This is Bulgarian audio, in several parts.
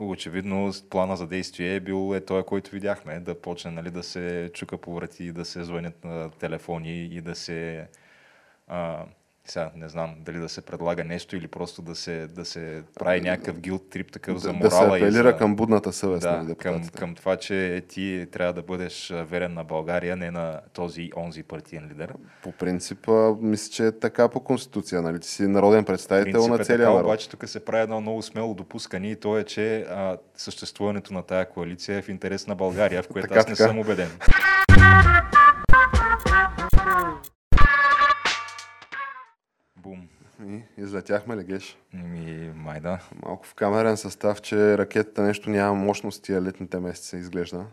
очевидно плана за действие е бил е той, който видяхме, да почне нали, да се чука по врати, да се звънят на телефони и да се а, сега не знам дали да се предлага нещо или просто да се, да се прави някакъв гилд трип такъв да, за да морала. се апелира и за, към будната съвест на да, към, депутатите. към това, че ти трябва да бъдеш верен на България, не на този онзи партиен лидер. По принцип, мисля, че е така по конституция. Нали? Ти си народен представител Принцип на е целия народ. обаче тук се прави едно много смело допускане и то е, че а, съществуването на тая коалиция е в интерес на България, в което Така, аз не така. съм убеден. Бум. И излетяхме ли, Геш? Ми, май да. Малко в камерен състав, че ракетата нещо няма мощност тия летните месеци изглежда.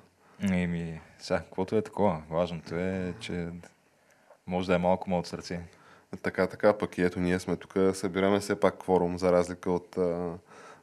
Еми, сега, каквото е такова. Важното е, че може да е малко от сърце. Така, така, пък и ето ние сме тук, събираме все пак кворум, за разлика от а,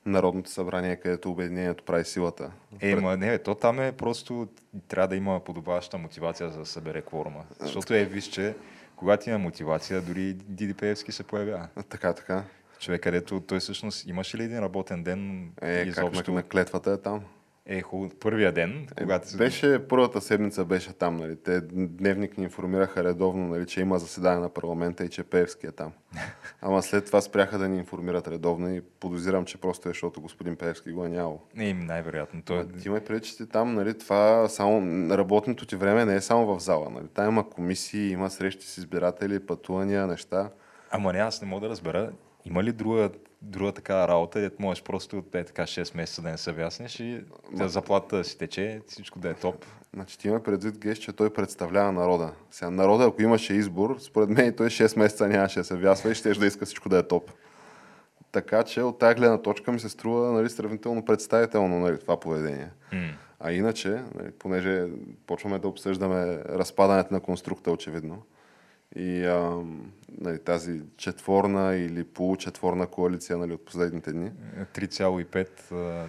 Народното събрание, където обединението прави силата. Е, ма не, то там е просто трябва да има подобаваща мотивация за да събере кворума. Защото е, виж, че когато има мотивация, дори Диди Пеевски се появява. Така, така. Човек, където той всъщност имаше ли един работен ден Е, изобщо? как на, на клетвата е там. Е, хубаво. Първия ден, Е, когато се... Беше, първата седмица беше там, нали. Те дневник ни информираха редовно, нали, че има заседание на парламента и че Певски е там. Ама след това спряха да ни информират редовно и подозирам, че просто е, защото господин Певски го е нямал. Не, най-вероятно. Той... Ма Ти имай преди, че ти там, нали, това само, работното ти време не е само в зала, нали. Там има комисии, има срещи с избиратели, пътувания, неща. Ама не, аз не мога да разбера. Има ли друга, друга такава работа, дето можеш просто е така 6 месеца да не се вяснеш и да заплата да си тече, всичко да е топ. Значи ти има предвид геш, че той представлява народа. Сега народа, ако имаше избор, според мен той 6 месеца нямаше да се вясва и ще да иска всичко да е топ. Така че от тази гледна точка ми се струва нали, сравнително представително нали, това поведение. М. А иначе, нали, понеже почваме да обсъждаме разпадането на конструкта, очевидно, и а, нали, тази четворна или получетворна коалиция нали, от последните дни, 3,5 а,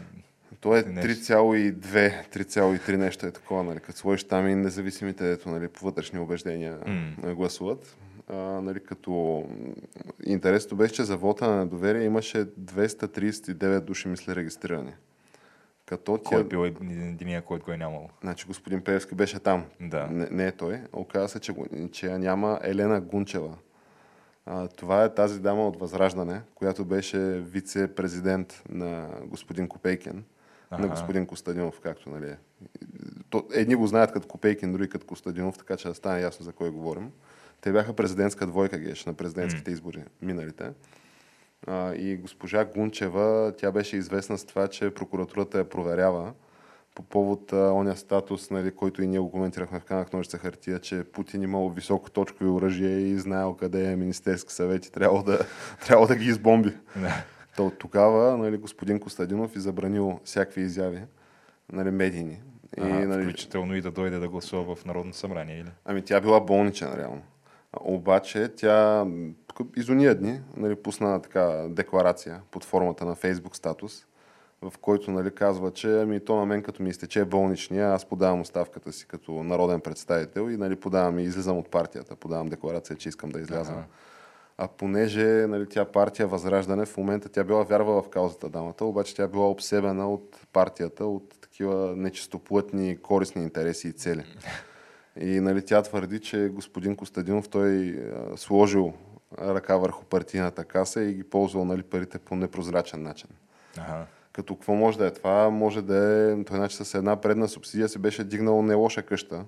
то е Нещо. 3,2, 3,3 нещо е такова, нали, като сложиш там и независимите, ето, нали, по вътрешни убеждения М. гласуват. А, нали, като интересното беше, че за вота на недоверие имаше 239 души, мисля, регистрирани. Като кой е тя, бил един- единия, който го е нямал. значи господин Певски беше там. Да. Не, не е той. Оказа се, че, че няма Елена Гунчева. А, това е тази дама от Възраждане, която беше вице-президент на господин Копейкин, на Аха. господин Костадинов, както нали е. То, едни го знаят като Копейкин, други като Костадинов, така че да стане ясно за кой говорим. Те бяха президентска двойка геш на президентските избори миналите. А, и госпожа Гунчева, тя беше известна с това, че прокуратурата я проверява по повод а, оня статус, нали, който и ние го коментирахме в канах ножица хартия, че Путин имал високоточкови оръжия и знаел къде е Министерски съвет и трябвало да, трябвало да ги избомби. То от тогава нали, господин Костадинов и забранил всякакви изяви нали, медийни. И, А, нали, Включително и да дойде да гласува в Народното събрание. Или? Ами тя била болничен реално. Обаче тя м, тук из уния дни нали, пусна така декларация под формата на Фейсбук статус, в който нали, казва, че ами, то на мен като ми изтече болничния, аз подавам оставката си като народен представител и нали, подавам и излизам от партията. Подавам декларация, че искам да излязам. Ага. А понеже нали, тя партия Възраждане, в момента тя била вярвала в каузата дамата, обаче тя била обсебена от партията, от такива нечистоплътни, корисни интереси и цели. И нали, тя твърди, че господин Костадинов той а, сложил ръка върху партийната каса и ги ползвал нали, парите по непрозрачен начин. Ага. Като какво може да е това? Може да е, той значи с една предна субсидия си беше дигнал не лоша къща,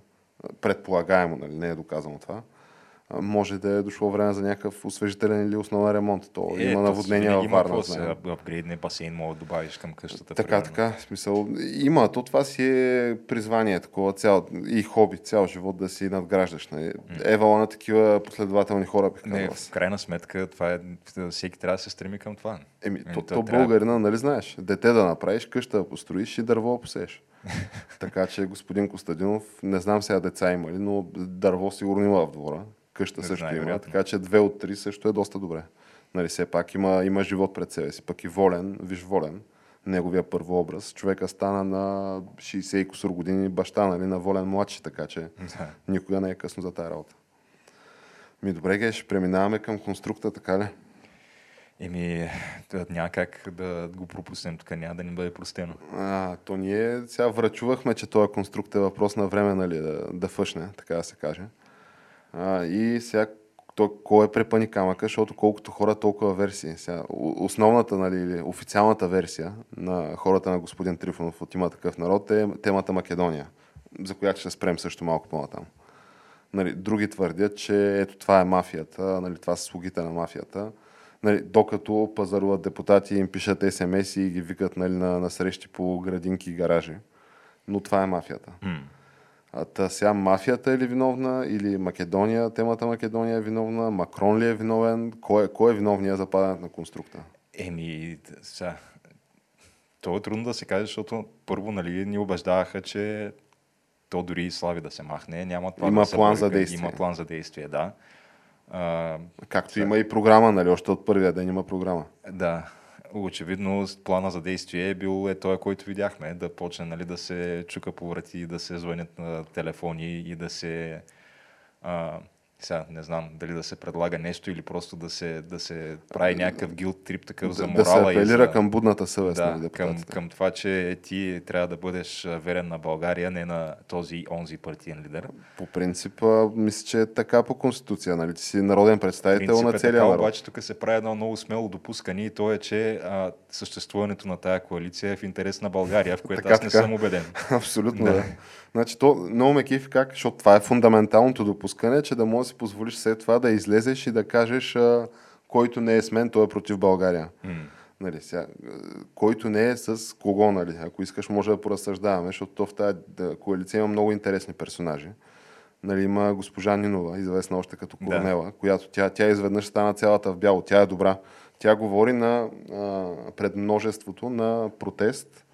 предполагаемо, нали, не е доказано това. Може да е дошло време за някакъв освежителен или основен ремонт. То Е, има наводнения във има Варна. знаем. апгрейдне басейн, мога да добавиш към къщата. Така, примерно. така, смисъл. Има, то това си е призвание, такова цял, и хоби, цял живот да си надграждаш. Нали. Евала на такива последователни хора, бих казал. Не, аз. в крайна сметка, това е, всеки трябва да се стреми към това. Еми, Еми, то, то то трябва- българина, нали знаеш? Дете да направиш, къща да построиш и дърво да посееш. така че господин Костадинов, не знам сега деца има ли, но дърво сигурно има в двора. Къща Не също има, така че две от три също е доста добре. Нали, все пак има, има живот пред себе си. Пък и волен, виж волен, неговия първообраз. Човека стана на 60 и кусор години баща, нали, на волен младши, така че Да. никога не е късно за тази работа. Ми добре, ге, ще преминаваме към конструкта, така ли? Еми, няма как да го пропуснем тук, няма да ни бъде простено. А, то ние сега врачувахме, че този конструкт е въпрос на време, нали, да, да фъшне, така да се каже. А, и сега той, кой е препани камъка, защото колкото хора, толкова версии. Сега, основната, нали, или официалната версия на хората на господин Трифонов от има такъв народ е темата Македония, за която ще спрем също малко по-натам. Нали, други твърдят, че ето това е мафията, нали, това са слугите на мафията. Нали, докато пазаруват депутати, им пишат смс и ги викат нали, на, на срещи по градинки и гаражи. Но това е мафията. Mm. А, та сега мафията е ли виновна или Македония, темата Македония е виновна, Макрон ли е виновен, кой, е, кой е виновният за падането на конструкта? Еми, сега, то е трудно да се каже, защото първо нали, ни убеждаваха, че то дори и слави да се махне. Няма това има да план бърка, за действие. Има план за действие, да. А, Както сега... има и програма, нали? Още от първия ден има програма. Да. Очевидно плана за действие е бил е той, който видяхме, да почне нали, да се чука по врати, да се звънят на телефони и да се а, сега не знам дали да се предлага нещо или просто да се, да се прави някакъв гилд трип такъв да, за морала. Да се апелира и за... към будната съвест да, на към, към това, че ти трябва да бъдеш верен на България, не на този онзи партиен лидер. По принцип, мисля, че е така по Конституция. Нали? Ти си народен представител на е целия така, народ. Обаче тук се прави едно много смело допускане и то е, че а, съществуването на тая коалиция е в интерес на България, в което така, аз не така. съм убеден. Абсолютно, да. да. Значи, то много ме кифи как, защото това е фундаменталното допускане, че да можеш да си позволиш след това да излезеш и да кажеш, а, който не е с мен, той е против България. Mm. Нали, сега, който не е с кого, нали? Ако искаш, може да поразсъждаваме, защото то в тази коалиция има много интересни персонажи. Нали, има госпожа Нинова, известна още като Корнела, да. която тя, тя изведнъж стана цялата в бяло. Тя е добра. Тя говори на, а, пред множеството на протест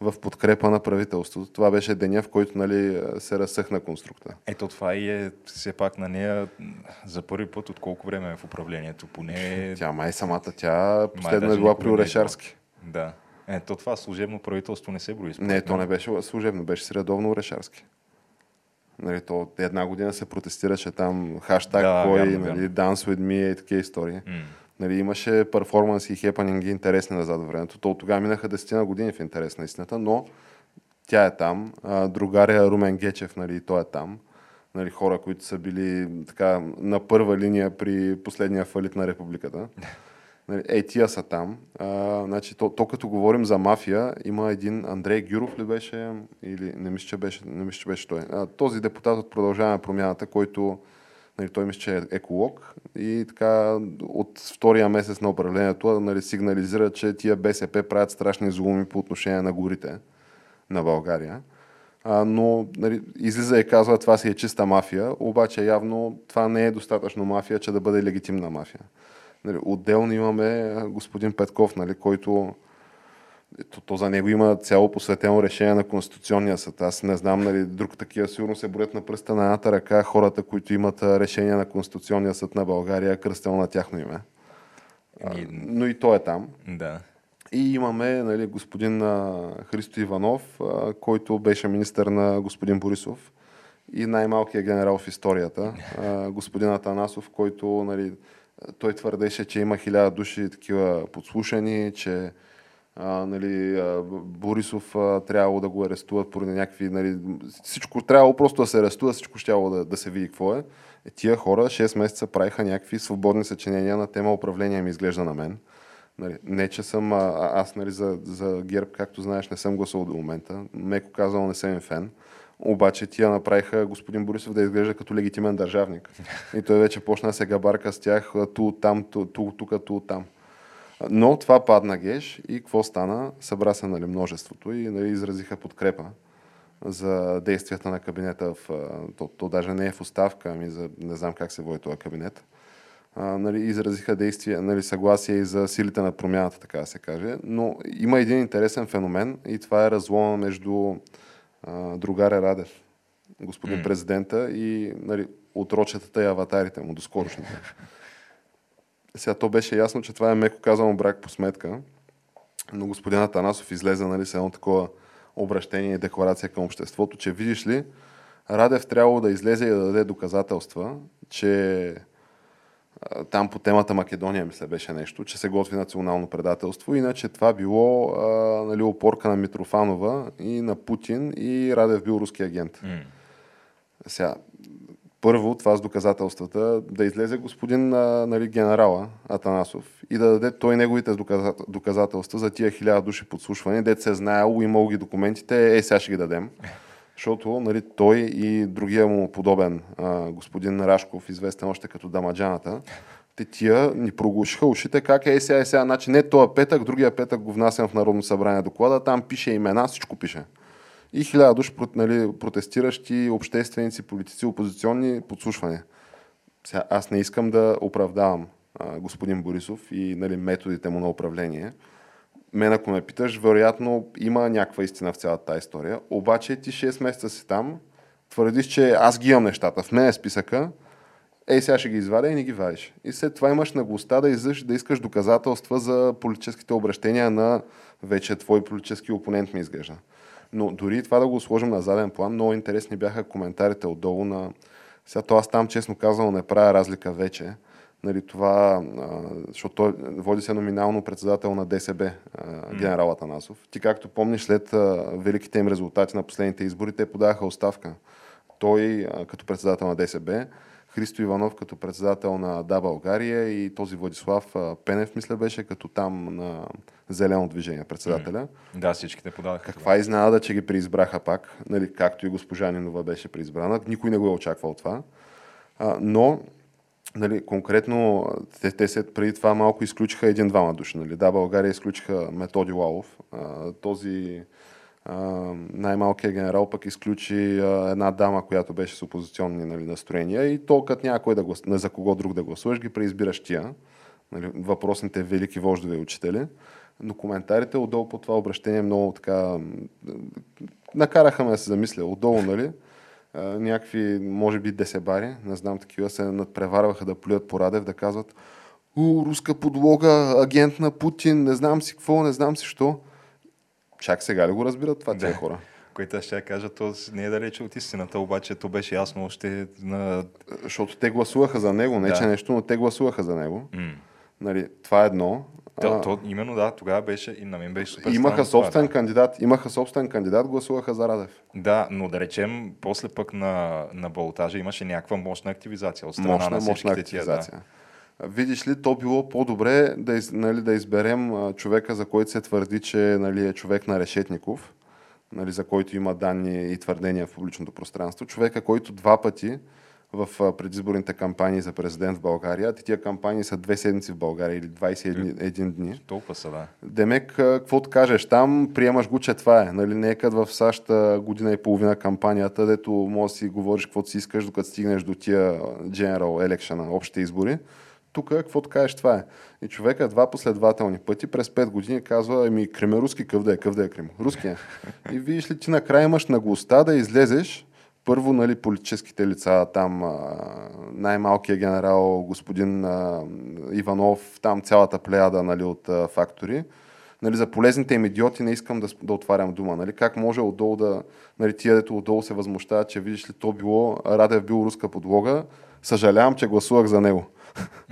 в подкрепа на правителството. Това беше деня, в който нали, се разсъхна конструкта. Ето това и е все пак на нея за първи път от колко време е в управлението. Поне... Тя май самата, тя последно е била при Орешарски. Да. Ето това служебно правителство не се брои. Не, то не беше служебно, беше средовно Орешарски. Нали, то една година се протестираше там хаштаг да, кой, вярно, нали, вярно. Dance with me и такива истории. Mm. Нали, имаше перформанси и хепанинги интересни назад във времето. То от тогава минаха десетина години в интерес на истината, но тя е там. А, другаря Румен Гечев, нали, той е там. Нали, хора, които са били така, на първа линия при последния фалит на републиката. Нали, е, тия са там. А, значи, то, то, като говорим за мафия, има един Андрей Гюров ли беше, или не мисля, че беше, не мисля, че беше той. А, този депутат от Продължаване промяната, който Нали, той мисля, че е еколог и така от втория месец на управлението нали, сигнализира, че тия БСП правят страшни зломи по отношение на горите на България. А, но нали, излиза и казва, това си е чиста мафия, обаче явно това не е достатъчно мафия, че да бъде легитимна мафия. Нали, отделно имаме господин Петков, нали, който то, то за него има цяло посветено решение на Конституционния съд. Аз не знам, нали, друг такива сигурно се броят на пръста на едната ръка хората, които имат решение на Конституционния съд на България, кръстено на тяхно име. И... Но и той е там. Да. И имаме нали, господин Христо Иванов, който беше министър на господин Борисов и най-малкият генерал в историята, господин Атанасов, който нали, той твърдеше, че има хиляда души такива подслушани, че а, нали, а, Борисов а, трябвало да го арестуват поради някакви... Нали, всичко трябвало просто да се арестува, всичко ще да, да се види какво е. е. Тия хора 6 месеца правиха някакви свободни съчинения на тема управление ми изглежда на мен. Нали, не, че съм... А, аз нали, за, за ГЕРБ, както знаеш, не съм гласувал до момента. Меко казал, не съм фен. Обаче тия направиха господин Борисов да изглежда като легитимен държавник. И той вече почна да се габарка с тях ту там, ту, тук, ту там. Но това падна геш и какво стана? Събра се нали, множеството и нали, изразиха подкрепа за действията на кабинета. В, то, то даже не е в оставка, ами за, не знам как се води този кабинет. А, нали, изразиха действия, нали, съгласие и за силите на промяната, така да се каже. Но има един интересен феномен и това е разлома между а, другаря Радев, господин mm. президента и нали, отрочетата и аватарите му, доскорошните. Сега то беше ясно, че това е меко казано брак по сметка, но господин Атанасов излезе нали, с едно такова обращение и декларация към обществото, че видиш ли, Радев трябвало да излезе и да даде доказателства, че там по темата Македония, мисля, беше нещо, че се готви национално предателство. Иначе това било а, нали, опорка на Митрофанова и на Путин и Радев бил руски агент. М. Сега, първо, това с доказателствата, да излезе господин а, нали, генерала Атанасов и да даде той неговите доказа- доказателства за тия хиляда души подслушване, дете се е знаело, имало ги документите, е, сега ще ги дадем. Защото нали, той и другия му подобен а, господин Рашков, известен още като Дамаджаната, те тия ни проглушиха ушите как е сега, е сега. Значи не този петък, другия петък го внасям в Народно събрание доклада, там пише имена, всичко пише. И хиляда прот- нали, протестиращи, общественици, политици, опозиционни подслушвания. Сега, аз не искам да оправдавам а, господин Борисов и нали, методите му на управление. Мен, ако ме питаш, вероятно има някаква истина в цялата тази история. Обаче ти 6 месеца си там, твърдиш, че аз ги имам нещата. В мен е списъка, ей сега ще ги извадя и не ги вадиш. И след това имаш наглостта да, излъж, да искаш доказателства за политическите обращения на вече твой политически опонент ми изглежда. Но дори това да го сложим на заден план, много интересни бяха коментарите отдолу на... Сега то аз там, честно казано, не правя разлика вече. Нали, това, а, защото той води се номинално председател на ДСБ, а, генерал Атанасов. Ти както помниш, след а, великите им резултати на последните избори, те подаха оставка. Той а, като председател на ДСБ, Христо Иванов като председател на Да България и този Владислав Пенев, мисля, беше като там на Зелено движение, председателя. Да, всичките подадаха. Каква изненада, че ги преизбраха пак, нали, както и госпожа Нинова беше преизбрана. Никой не го е очаквал това. А, но, нали, конкретно, те, те се преди това малко изключиха един-двама души. Нали. Да, България изключиха Методи Лалов. А, този най-малкият генерал пък изключи а, една дама, която беше с опозиционни нали, настроения и то като някой да глас... не за кого друг да гласуваш, ги преизбираш тия. Нали, въпросните велики вождове и учители. Но коментарите отдолу по това обращение много така накараха ме да се замисля. Отдолу, нали? някакви, може би, десебари, не знам такива, се надпреварваха да плюят по Радев, да казват У, руска подлога, агент на Путин, не знам си какво, не знам си що. Чак сега ли го разбират това тези Да. хора? Което аз ще кажа, то не е далече от истината, обаче то беше ясно още на... Защото те гласуваха за него, не Да. че нещо, но те гласуваха за него. М. Нали, това е едно. То, А, то, именно да, тогава беше и на мен беше супер имаха странно това, собствен да. кандидат, имаха собствен кандидат, гласуваха за Радев. Да, но да речем, после пък на, на балотажа имаше някаква мощна активизация от страна мощна, на мощна всичките тия. Да. Видиш ли, то било по-добре да, из, нали, да изберем а, човека, за който се твърди, че нали, е човек на Решетников, нали, за който има данни и твърдения в публичното пространство. Човека, който два пъти в предизборните кампании за президент в България, а тия кампании са две седмици в България или 21 дни. Толкова са, да. Демек, каквото кажеш там, приемаш го, че това е. Нали, не е в САЩ година и половина кампанията, дето може да си говориш каквото си искаш, докато стигнеш до тия General Election, общите избори. Тук, каквото кажеш, това е. И човека два последователни пъти през 5 години казва, еми, Крим руски, къв да е, къв да е Крим? Руски е. И видиш ли, ти накрая имаш наглостта да излезеш първо, нали, политическите лица, там най-малкият генерал, господин Иванов, там цялата плеяда нали, от фактори. Нали, за полезните им идиоти не искам да, да отварям дума. Нали, как може отдолу да, нали, тия, дето отдолу се възмущават, че видиш ли, то било, Радев бил руска подлога, съжалявам, че гласувах за него.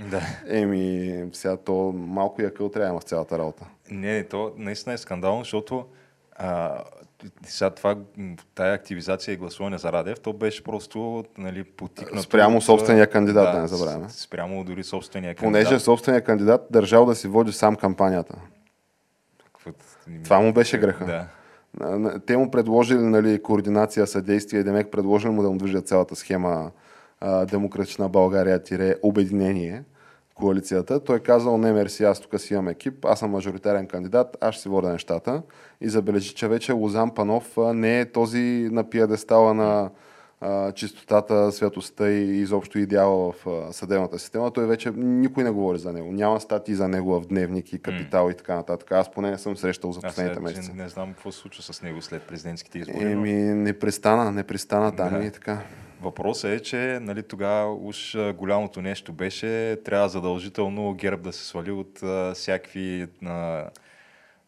Да. Еми, сега то малко якъл трябва в цялата работа. Не, то наистина е скандално, защото а, сега това, тая активизация и гласуване за Радев, то беше просто нали, потикнато. Спрямо собствения кандидат, да не забравяме. Спрямо дори собствения Понеже кандидат. собственият кандидат държал да си води сам кампанията. Това му беше греха. Да. Те му предложили нали, координация, съдействие, Демек предложили му да му движат цялата схема Демократична България тире обединение, коалицията. Той казал, не мерси, аз тук си имам екип, аз съм мажоритарен кандидат, аз ще си водя нещата. И забележи, че вече Лозан Панов не е този на пиедестала на а, чистотата, святостта и изобщо идеала в а, съдебната система. Той вече никой не говори за него. Няма статии за него в дневник и капитал и така нататък. Аз поне не съм срещал за последните месеци. не знам какво се случва с него след президентските избори. Еми, не пристана, не пристана там Да. и така. Въпросът е, че нали, тогава уж голямото нещо беше, трябва задължително ГЕРБ да се свали от а, всякакви а,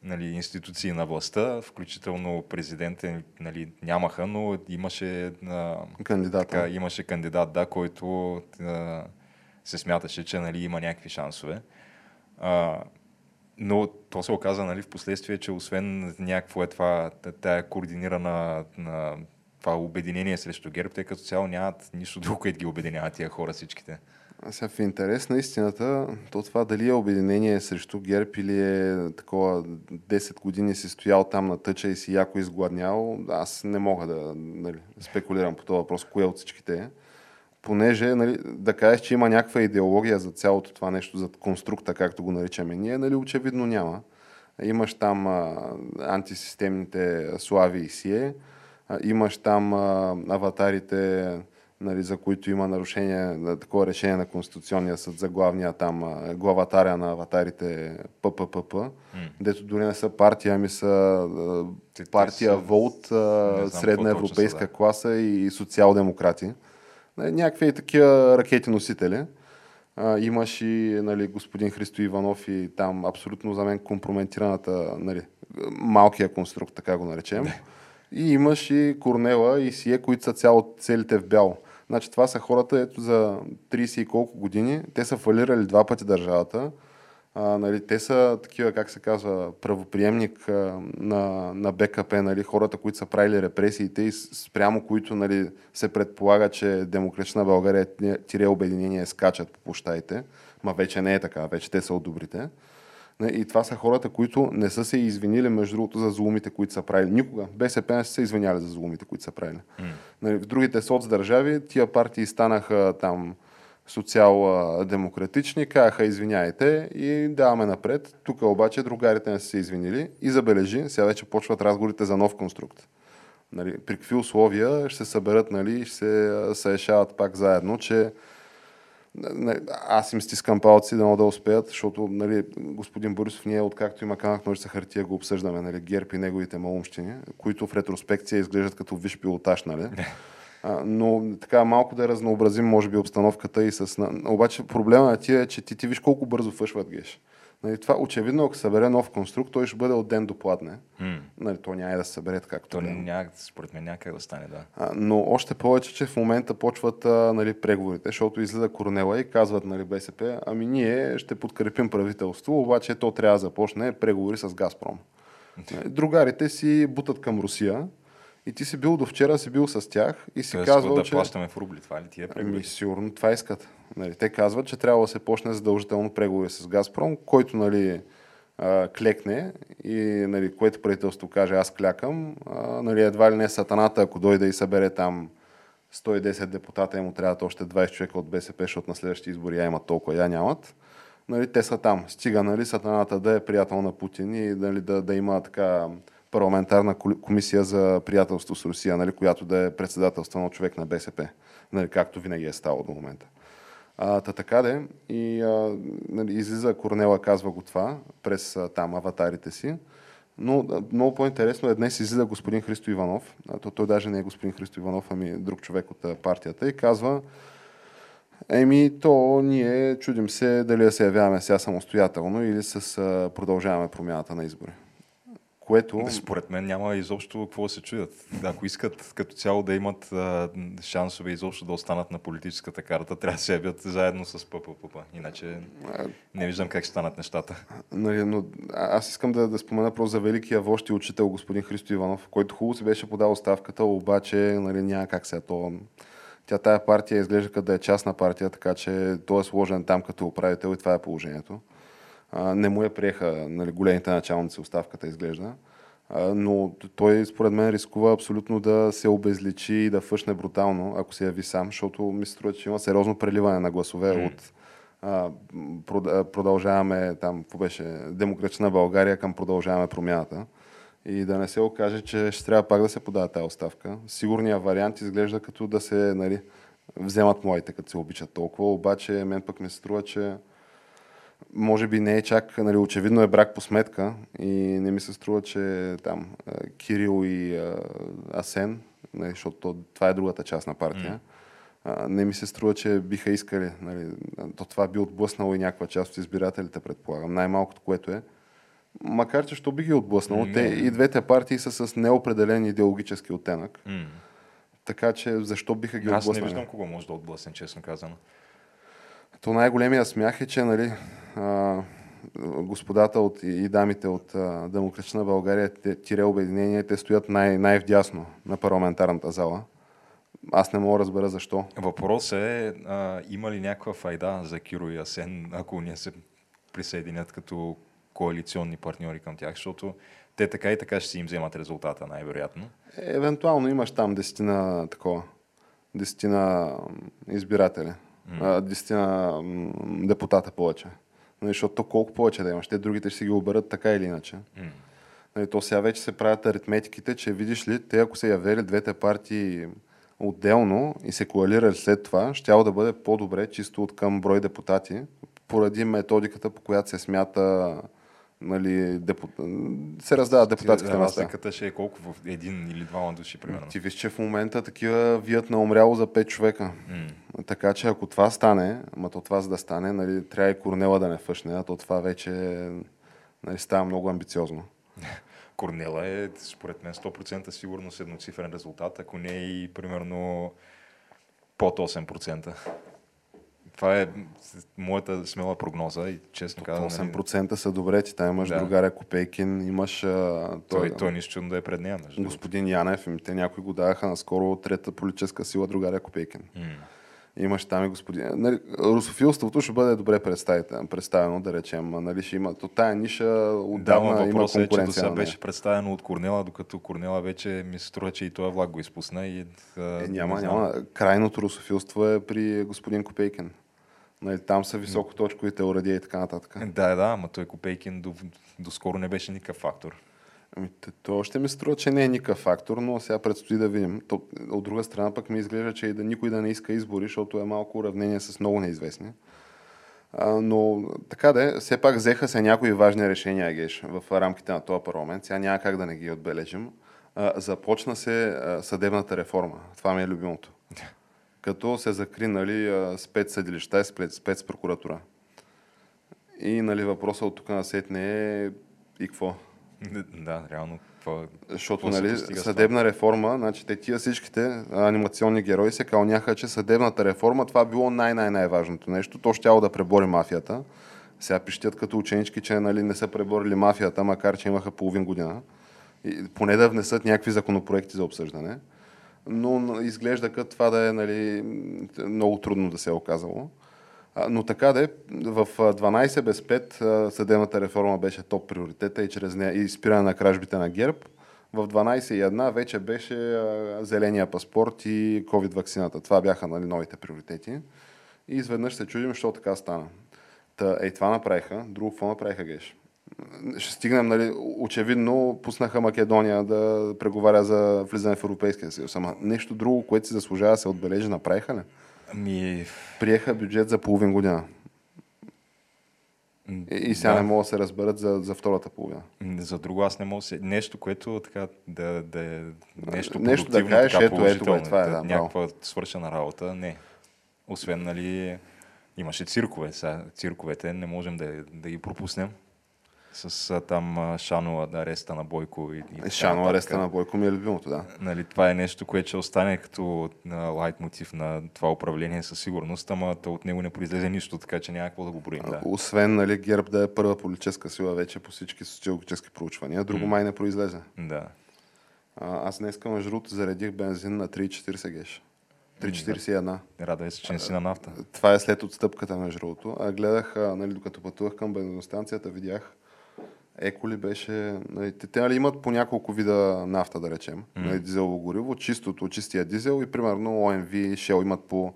нали, институции на властта, включително президента нали, нямаха, но имаше, а, Кандидата. така, имаше кандидат, да, който а, се смяташе, че нали, има някакви шансове. А, но то се оказа нали, в последствие, че освен някакво е това, тая координирана на това обединение срещу ГЕРБ, те като цяло нямат нищо друго, което ги обединява тия хора всичките. А сега в интерес на истината, то това дали е обединение срещу ГЕРБ или е такова 10 години си стоял там на тъча и си яко изгладнял, аз не мога да нали, спекулирам по този въпрос, кое от всичките е. Понеже нали, да кажеш, че има някаква идеология за цялото това нещо, за конструкта, както го наричаме ние, нали, очевидно няма. Имаш там а, антисистемните слави и сие, имаш там аватарите, нали, за които има нарушение на такова решение на Конституционния съд за главния там, главатаря на аватарите ПППП, mm. дето дори не са партия, ами са Те, партия са, Волт, средна европейска да. класа и социал-демократи. Някакви такива ракети носители. А, имаш и нали, господин Христо Иванов и там абсолютно за мен компрометираната нали, малкия конструкт, така го наречем. Не. И имаш и Корнела и Сие, които са цяло, целите в бяло. Значи това са хората, ето за 30 и колко години, те са фалирали два пъти държавата. А, нали, те са такива, как се казва, правоприемник а, на, на БКП, нали, хората, които са правили репресиите и спрямо които нали, се предполага, че демократична България тире обединение скачат по площадите. Ма вече не е така, вече те са от добрите. И това са хората, които не са се извинили, между другото, за зломите, които са правили. Никога. БСП не са се извиняли за зломите, които са правили. Mm. В другите соцдържави тия партии станаха там социал-демократични, казаха извиняйте и даваме напред. Тук обаче другарите не са се извинили и забележи, сега вече почват разговорите за нов конструкт. Нали, при какви условия ще се съберат нали, и ще се решават пак заедно, че аз им стискам палци да да успеят, защото нали, господин Борисов ние откакто има канах ножица хартия го обсъждаме, нали, ГЕРБ и неговите малумщини, които в ретроспекция изглеждат като виш пилотаж, нали? А, но така малко да разнообразим, може би, обстановката и с... Обаче проблема ти е, че ти, ти виж колко бързо фъшват геш. Нали, това очевидно, ако събере нов конструкт, той ще бъде от ден до пладне. Mm. Нали, то няма да се събере както. То няма, според мен някак да стане, да. А, но още повече, че в момента почват а, нали, преговорите, защото излиза Корнела и казват нали, БСП, ами ние ще подкрепим правителство, обаче то трябва да започне преговори с Газпром. Нали, другарите си бутат към Русия, и ти си бил до вчера, си бил с тях и си Тоест, казвал, да че... плащаме в рубли, това ли ти е преговори? Ами, сигурно това искат. Нали, те казват, че трябва да се почне задължително преговори с Газпром, който нали, а, клекне и нали, което правителство каже аз клякам, а, нали, едва ли не сатаната, ако дойде и събере там 110 депутата му трябват още 20 човека от БСП, защото на следващите избори я имат толкова, я нямат. Нали, те са там. Стига нали, сатаната да е приятел на Путин и нали, да, да има така парламентарна комисия за приятелство с Русия, нали, която да е председателство на човек на БСП, нали, както винаги е ставало до момента. А, та така де, и а, нали, излиза Корнела, казва го това, през а, там аватарите си. Но много по-интересно е днес излиза господин Христо Иванов, то, той даже не е господин Христо Иванов, ами друг човек от партията и казва, Еми, то ние чудим се дали да се явяваме сега самостоятелно или с а, продължаваме промяната на избори. Което... Според мен няма изобщо какво да се чуят. Ако искат като цяло да имат а, шансове изобщо да останат на политическата карта, трябва да се явят заедно с ППП. Иначе не виждам как ще станат нещата. Нали, но аз искам да, да спомена просто за великия вожд и учител господин Христо Иванов, който хубаво се беше подал оставката, обаче нали, няма как сега то... Тя тая партия изглежда като да е частна партия, така че той е сложен там като управител и това е положението а, не му я приеха нали, големите началници оставката изглежда. А, но той според мен рискува абсолютно да се обезличи и да фъшне брутално, ако се яви сам, защото ми се струва, че има сериозно преливане на гласове mm. от а, продължаваме там, какво беше, демократична България към продължаваме промяната. И да не се окаже, че ще трябва пак да се подава тази оставка. Сигурният вариант изглежда като да се нали, вземат моите, като се обичат толкова, обаче мен пък ми се струва, че може би не е чак, нали, очевидно е брак по сметка и не ми се струва, че там Кирил и Асен, нали, защото това е другата част на партия, mm. не ми се струва, че биха искали. Нали, то това би отблъснало и някаква част от избирателите, предполагам. Най-малкото, което е. Макар, че що би ги отблъснало, mm. те и двете партии са с неопределен идеологически оттенък. Mm. Така че защо биха ги Аз отблъснали? Аз не виждам кого може да отблъсне, честно казано. То най-големия смях е, че нали, а, господата от, и дамите от а, Демократична България, тире обединение, те стоят най- най-вдясно на парламентарната зала. Аз не мога да разбера защо. Въпрос е, а, има ли някаква файда за Киро и Асен, ако ние се присъединят като коалиционни партньори към тях, защото те така и така ще си им вземат резултата, най-вероятно. Е, евентуално имаш там десетина такова, десетина избиратели, mm. десетина депутата повече. Нали, защото то колко повече да имаш, те другите ще си ги оберат така или иначе. Mm. Нали, то сега вече се правят аритметиките, че видиш ли, те ако се явели двете партии отделно и се коалирали след това, щяло да бъде по-добре, чисто от към брой депутати, поради методиката, по която се смята нали, депут... се раздават депутатските места. Разликата ще е колко в един или двама души, примерно. Ти виж, че в момента такива вият на умряло за 5 човека. Mm. Така че ако това стане, ама то това за да стане, нали, трябва и Корнела да не фъшне, а то това вече нали, става много амбициозно. Корнела е, според мен, 100% сигурно с едноцифрен резултат, ако не е и примерно под 8%. Това е моята смела прогноза и честно казвам. 8% нали... са добре, ти там имаш да. другаря Копейкин, имаш... А, той, той, той нищо да е пред нея. Между господин Янев, те някои го даваха наскоро трета политическа сила, другаря Копейкин. Mm. Имаш там и господин... Нали, русофилството ще бъде добре представено, да речем. Нали, ще има... То тая ниша отдавна да, има конкуренция. Е, че сега беше представено от Корнела, докато Корнела вече ми се струва, че и този влак го изпусна. И, е, няма, няма. Крайното русофилство е при господин Копейкин. Нали, там са високоточковите урадия и така нататък. Да, да, ама той Копейкин до, до скоро не беше никакъв фактор. Ами, то още ми струва, че не е никакъв фактор, но сега предстои да видим. То, от друга страна пък ми изглежда, че и да никой да не иска избори, защото е малко уравнение с много неизвестни. А, но така да е, все пак взеха се някои важни решения, Геш, в рамките на този парламент. Сега няма как да не ги отбележим. А, започна се а, съдебната реформа. Това ми е любимото. Като се закри нали, спецсъдилища и спецпрокуратура. И нали, въпросът от тук на сетне е и какво? Да, реално. Това, Защото нали, съдебна реформа, значи те тия всичките анимационни герои се кълняха, че съдебната реформа това било най-най-най-важното нещо. То щяло да пребори мафията. Сега пищят като ученички, че нали, не са преборили мафията, макар че имаха половин година. И, поне да внесат някакви законопроекти за обсъждане. Но изглежда като това да е нали, много трудно да се е оказало. Но така да е, в 12 без 5 съдебната реформа беше топ приоритета и чрез нея и спиране на кражбите на ГЕРБ. В 12 и 1 вече беше зеления паспорт и COVID вакцината. Това бяха нали, новите приоритети. И изведнъж се чудим, защо така стана. Та, ей, това направиха. Друго какво направиха, Геш? Ще стигнем, нали, очевидно пуснаха Македония да преговаря за влизане в Европейския съюз. Ама нещо друго, което си заслужава да се отбележи, направиха ли? Ами... Приеха бюджет за половин година. И, и сега да. не могат да се разберат за, за втората половина. За друго аз не мога се... Нещо, което така да, да е нещо, нещо да кажеш, така, ето, ето, ето, това е, да, някаква браво. свършена работа, не. Освен, нали, имаше циркове. Сега, цирковете не можем да, да ги пропуснем с там Шано ареста на Бойко. И, и Шано ареста на Бойко ми е любимото, да. Нали, това е нещо, което ще остане като лайт мотив на това управление със сигурност, ама от него не произлезе нищо, така че няма какво да го броим. Да. Освен нали, ГЕРБ да е първа политическа сила вече по всички социологически проучвания, друго mm. май не произлезе. Да. А, аз днес към жрут заредих бензин на 3,40 геш. 3,41. Радвай се, че не си на нафта. Това е след отстъпката, между другото. А гледах, нали, докато пътувах към бензиностанцията, видях Еко ли беше... Нали, те, те нали, имат по няколко вида нафта, да речем. Mm. Нали, дизелово гориво, чистото, чистия дизел и примерно OMV и Shell имат по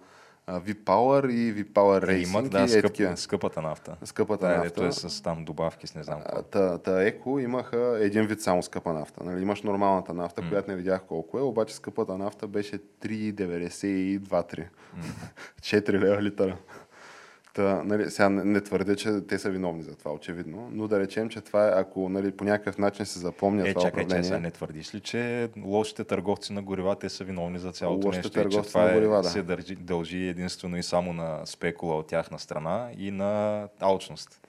V-Power и V-Power Racing. Имат, да, скъп, скъпата нафта. Скъпата да, нафта. е с там добавки, с не знам какво. Та, та Еко имаха един вид само скъпа нафта. Нали, имаш нормалната нафта, mm. която не видях колко е, обаче скъпата нафта беше 3,92-3. Mm. 4 лева литъра. Та, нали, сега не, твърдя, че те са виновни за това, очевидно, но да речем, че това е, ако нали, по някакъв начин се запомня е, това чакай, управление... Че, не твърдиш ли, че лошите търговци на горива, те са виновни за цялото лошите нещо търговци и че това на горива, е, да. се дължи единствено и само на спекула от тяхна страна и на алчност?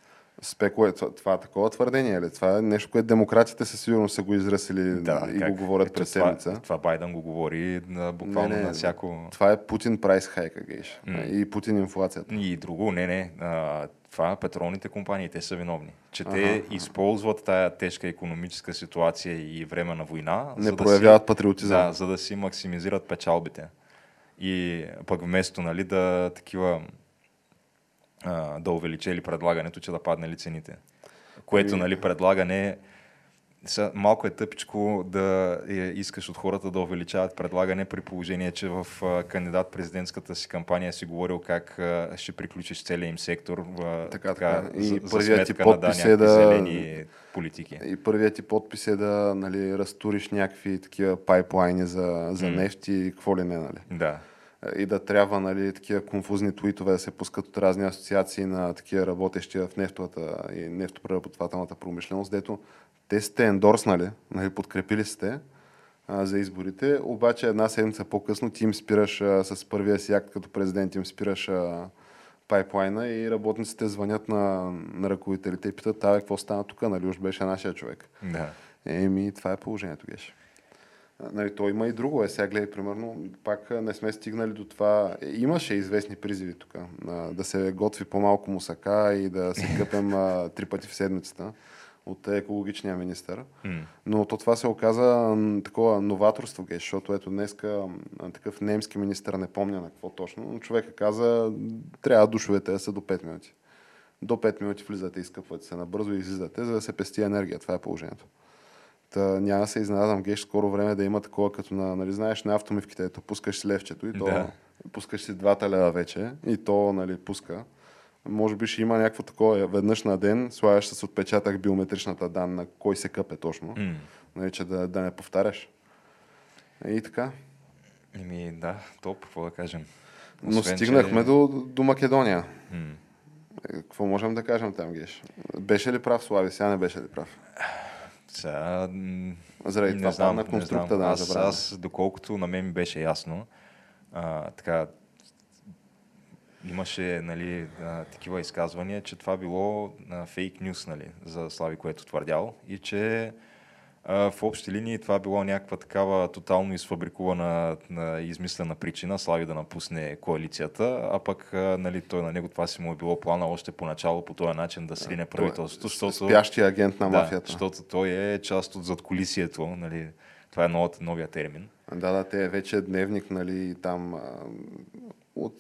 Спекула, това, това такова твърдение ли? Това е нещо, което демократите със сигурност са го израсили да, и как? го говорят Ето, през седмица. Това, това Байден го говори на, буквално не, не, на всяко... Това е Путин прайс хайка, гейш. Mm. И Путин инфлацията. И друго, не, не. А, това петролните компании, те са виновни. Че ага, те ага. използват тая тежка економическа ситуация и време на война. Не за проявяват да си, патриотизъм. Да, за да си максимизират печалбите. И пък вместо нали, да такива да увеличили предлагането, че да падне ли цените. Което, нали, предлагане са, малко е тъпичко да е, искаш от хората да увеличават предлагане при положение, че в кандидат президентската си кампания си говорил как ще приключиш целия им сектор в, така, така. И за, първият ти подпис е да... зелени политики. И първият ти подпис е да нали, разтуриш някакви такива пайплайни за, за mm. нефт и какво ли не, нали? Да и да трябва нали, такива конфузни твитове да се пускат от разни асоциации на такива работещи в нефтовата и нефтопреработвателната промишленост, дето те сте ендорснали, нали, подкрепили сте а, за изборите, обаче една седмица по-късно ти им спираш а, с първия си акт като президент, им спираш а, пайплайна и работниците звънят на, на ръководителите и питат, това какво стана тук, нали уж беше нашия човек. Да. Еми, това е положението, Геше. Нали, то има и друго. Е, сега гледай, примерно, пак не сме стигнали до това. Е, имаше известни призиви тук. Да се готви по-малко мусака и да се къпем три пъти в седмицата от екологичния министър. Mm. Но то това се оказа такова новаторство, геш, защото ето днеска такъв немски министър, не помня на какво точно, но човека каза, трябва душовете да са до 5 минути. До 5 минути влизате и скъпвате се набързо и излизате, за да се пести енергия. Това е положението. Та, няма се изненадам геш скоро време да има такова, като на, нали, знаеш, на автомивките, ето пускаш си левчето и то да. пускаш си двата лева вече и то, нали, пуска. Може би ще има някакво такова, веднъж на ден слагаш с отпечатък биометричната дан на кой се къпе точно, mm. нали, че да, да не повтаряш. И така. Еми, да, топ, какво да кажем. Освен, Но стигнахме че... до, до Македония. Mm. Какво можем да кажем там, Геш? Беше ли прав Слави? Сега не беше ли прав? Сега, Заради това знам, на конструкта да аз, аз, доколкото на мен ми беше ясно, а, така, имаше нали, а, такива изказвания, че това било а, фейк нюс нали, за Слави, което твърдял и че в общи линии това било някаква такава тотално изфабрикувана, измислена причина Слави да напусне коалицията, а пък нали, той на него това си му е било плана още поначало по този начин да срине правителството. Защото, спящия агент на мафията. Да, защото той е част от задколисието. Нали, това е новата, новия термин. Да, да, те е вече дневник, нали, там от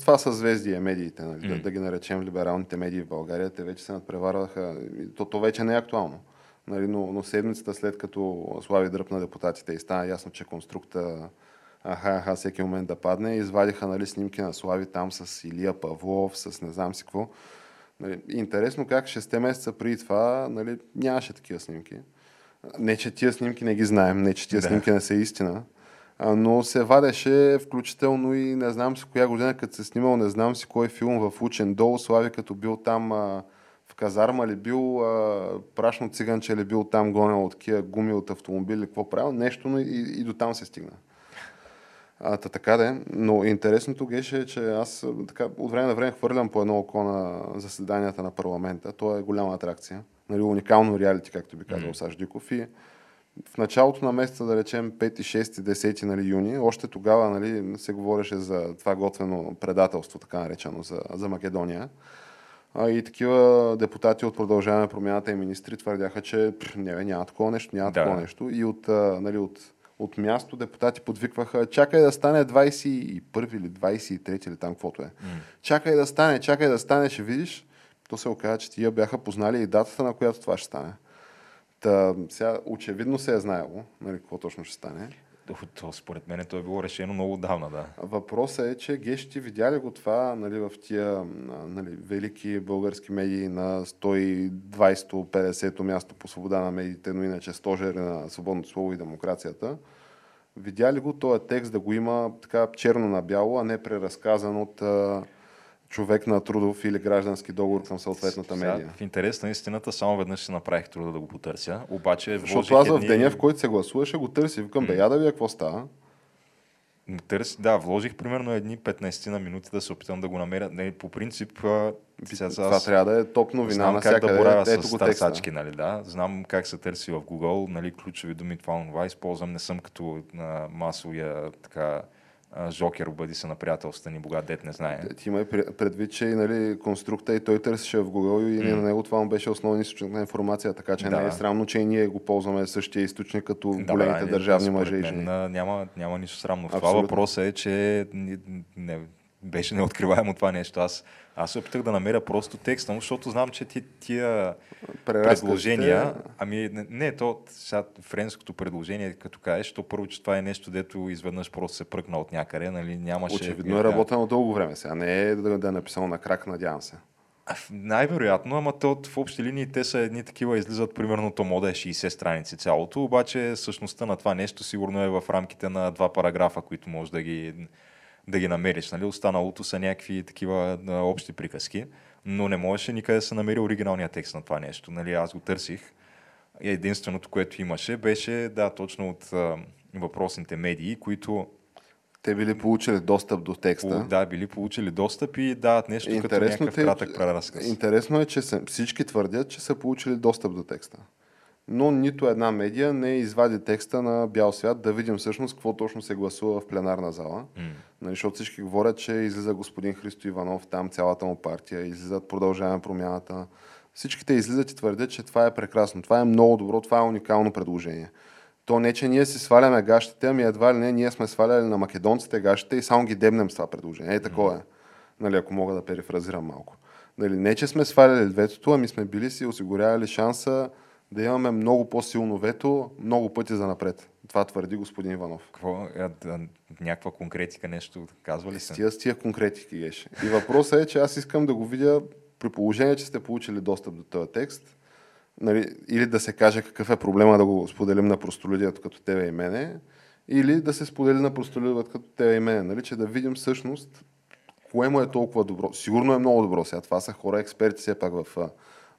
това са звезди е медиите, нали, mm. да, да ги наречем либералните медии в България, те вече се надпреварваха. То, то вече не е актуално. Нали, но, но седмицата след като Слави дръпна депутатите и стана ясно, че конструкта аха, аха, всеки момент да падне, извадиха нали, снимки на Слави там с Илия Павлов, с не знам си какво. Нали, интересно как 6 месеца преди това нали, нямаше такива снимки. Не, че тия снимки не ги знаем, не, че тия да. снимки не са истина, но се вадеше включително и не знам си коя година, като се снимал, не знам си кой филм в Учен долу, Слави като бил там казарма ли бил, а, прашно циганче ли бил там, гонел от такива гуми от автомобили, какво правил, нещо, но и, и до там се стигна. А, та така де, но интересното геше е, че аз така, от време на време хвърлям по едно око на заседанията на парламента. То е голяма атракция. Нали, уникално реалити, както би казал mm. Саш Диков. И в началото на месеца, да речем 5, 6, 10 нали, юни, още тогава нали, се говореше за това готвено предателство, така наречено, за, за Македония. А, и такива депутати от продължаване промяната и министри твърдяха, че не, няма такова нещо, няма да. такова нещо. И от, а, нали, от, от място депутати подвикваха, чакай да стане 21 или 23 или там каквото е. Mm. Чакай да стане, чакай да стане, ще видиш. То се оказа, че тия бяха познали и датата, на която това ще стане. Та, сега очевидно се е знаело, нали, какво точно ще стане. То, според мен то е било решено много давна, да. Въпросът е, че Геш, видя ли го това нали, в тия нали, велики български медии на 120-50 място по свобода на медиите, но иначе стожер на свободното слово и демокрацията? Видя ли го този текст да го има така черно на бяло, а не преразказан от човек на трудов или граждански договор към съответната медия. В интерес на истината, само веднъж си направих труда да го потърся. Обаче, Защото аз в деня, в който се гласуваше, го търси. Викам, бе, я да вие какво става. Търс, да, вложих примерно едни 15 на минути да се опитам да го намеря. Не, по принцип, сега, Това аз трябва да е топ новина знам на как да боравя Ето с търсачки, нали, да. Знам как се търси в Google, нали, ключови думи, това, това използвам. Не съм като а, масовия така, жокер, бъди се на приятелствата ни, богат дет не знае. Ти има предвид, че нали, конструкта и той търсеше в Google и М. на него това му беше основен източник на информация, така че Да. не е срамно, че и ние го ползваме същия източник като Да, големите бе, държавни мъже и жени. Няма, няма нищо срамно в това. Въпросът е, че не, беше неоткриваемо това нещо. Аз, аз се опитах да намеря просто текста защото знам, че ти, тия предложения, ами не, не то сега френското предложение, като кажеш, то първо, че това е нещо, дето изведнъж просто се пръкна от някъде, нали, нямаше... Очевидно е работено дълго време сега. Не е да, да е написано на крак, надявам се. Най-вероятно, ама то в общи линии те са едни такива, излизат примерно то мода е 60 страници цялото, обаче същността на това нещо сигурно е в рамките на два параграфа, които можеш да ги, да ги намериш. Нали? Останалото са някакви такива а, общи приказки, но не можеше никъде да се намери оригиналния текст на това нещо. Нали? Аз го търсих. Единственото, което имаше, беше да, точно от а, въпросните медии, които Те били получили достъп до текста. да, били получили достъп и дават нещо като някакъв те- кратък преразказ. интересно е, че са, всички твърдят, че са получили достъп до текста. Но нито една медия не извади текста на бял свят да видим всъщност какво точно се гласува в пленарна зала. М. Нали, защото всички говорят, че излиза господин Христо Иванов, там цялата му партия, излизат продължаваме промяната. Всичките излизат и твърдят, че това е прекрасно, това е много добро, това е уникално предложение. То не, че ние си сваляме гащите, ами едва ли не, ние сме сваляли на македонците гащите и само ги дебнем с това предложение. Е, такова е. Нали, ако мога да перифразирам малко. Нали, не, че сме сваляли ветото, ами сме били си осигурявали шанса да имаме много по-силно вето много пъти за напред. Това твърди господин Иванов. Какво, да, някаква конкретика, нещо казва ли С се? тия, с тия конкретики геше. И въпросът е, че аз искам да го видя при положение, че сте получили достъп до този текст, нали, или да се каже какъв е проблема да го споделим на простолюдието като тебе и мене, или да се сподели на простолюдието като тебе и мене, нали, че да видим всъщност кое му е толкова добро. Сигурно е много добро сега. Това са хора експерти все пак в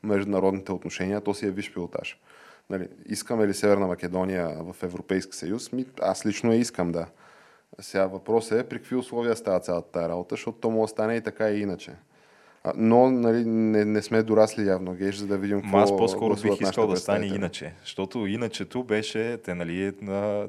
международните отношения, то си е виш пилотаж. Нали, искаме ли Северна Македония в Европейски съюз? Ми, аз лично я искам, да. Сега въпросът е при какви условия става цялата тази работа, защото то му остане и така и иначе. Но нали, не, не сме дорасли явно, Геш, за да видим какво аз по-скоро бих искал да стане иначе. Защото иначето беше, те нали, на,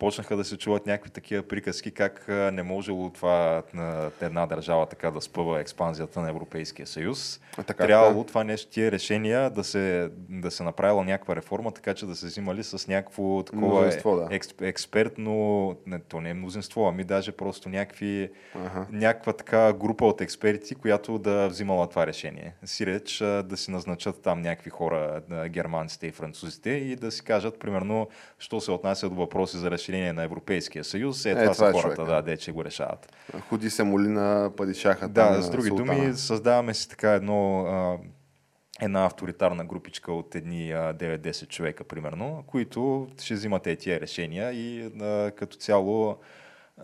почнаха да се чуват някакви такива приказки, как не можело това на една държава така да спъва експанзията на Европейския съюз. А, така, Трябвало това нещо, тия решения да се, да се направила някаква реформа, така че да се взимали с някакво такова Мнозинство, да. екс, експертно, не, то не е мнозинство, ами даже просто някакви Ага. някаква така група от експерти, която да взимала това решение. Сиреч да си назначат там някакви хора, германците и французите и да си кажат, примерно, що се отнася до въпроси за разширение на Европейския съюз, е, Е, това, това са е хората, човека. да, де, че го решават. Худи се моли на падишаха. Да, с други султана. думи, създаваме си така едно, а, една авторитарна групичка от едни а, 9-10 човека, примерно, които ще взимат е тия решения и а, като цяло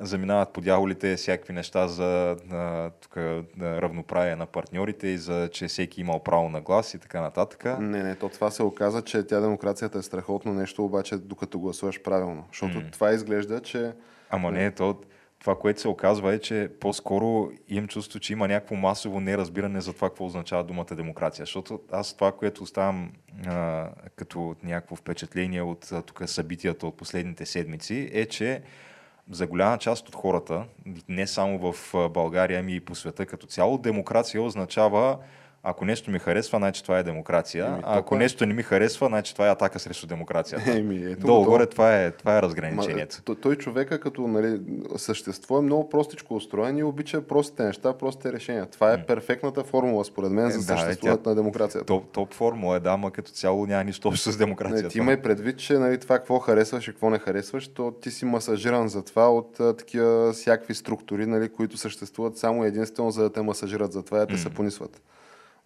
заминават по дяволите всякакви неща за а, тук, равноправие на партньорите и за че всеки имал право на глас и така нататък. Не, не, то това се оказа, че тя демокрацията е страхотно нещо, обаче докато гласуваш правилно. Защото това изглежда, че Ама не, то, това, което се оказва е, че по-скоро имам чувство, че има някакво масово неразбиране за това, какво означава думата демокрация. Защото аз това, което оставам а, като някакво впечатление от а, тук събитията от последните седмици, е, че за голяма част от хората, не само в България, ами и по света като цяло, демокрация означава ако нещо ми харесва, значи това е демокрация. Еми, а ако е. нещо не ми харесва, значи това е атака срещу демокрацията. Еми, ето го Долу-горе то. това е, това е Ма, разграничението. той, той човека като нали, същество е много простичко устроен и обича простите неща, простите решения. Това е перфектната формула, според мен, за Е, да, е, съществуването тя- на демокрацията. Топ, топ формула е, да, ма като цяло няма нищо общо с Не, демокрацията. ти имай предвид, че нали, това какво харесваш и какво не харесваш, то ти си масажиран за това от а, такива всякакви структури, нали, които съществуват само и единствено за да те масажират, за това да те се понисват.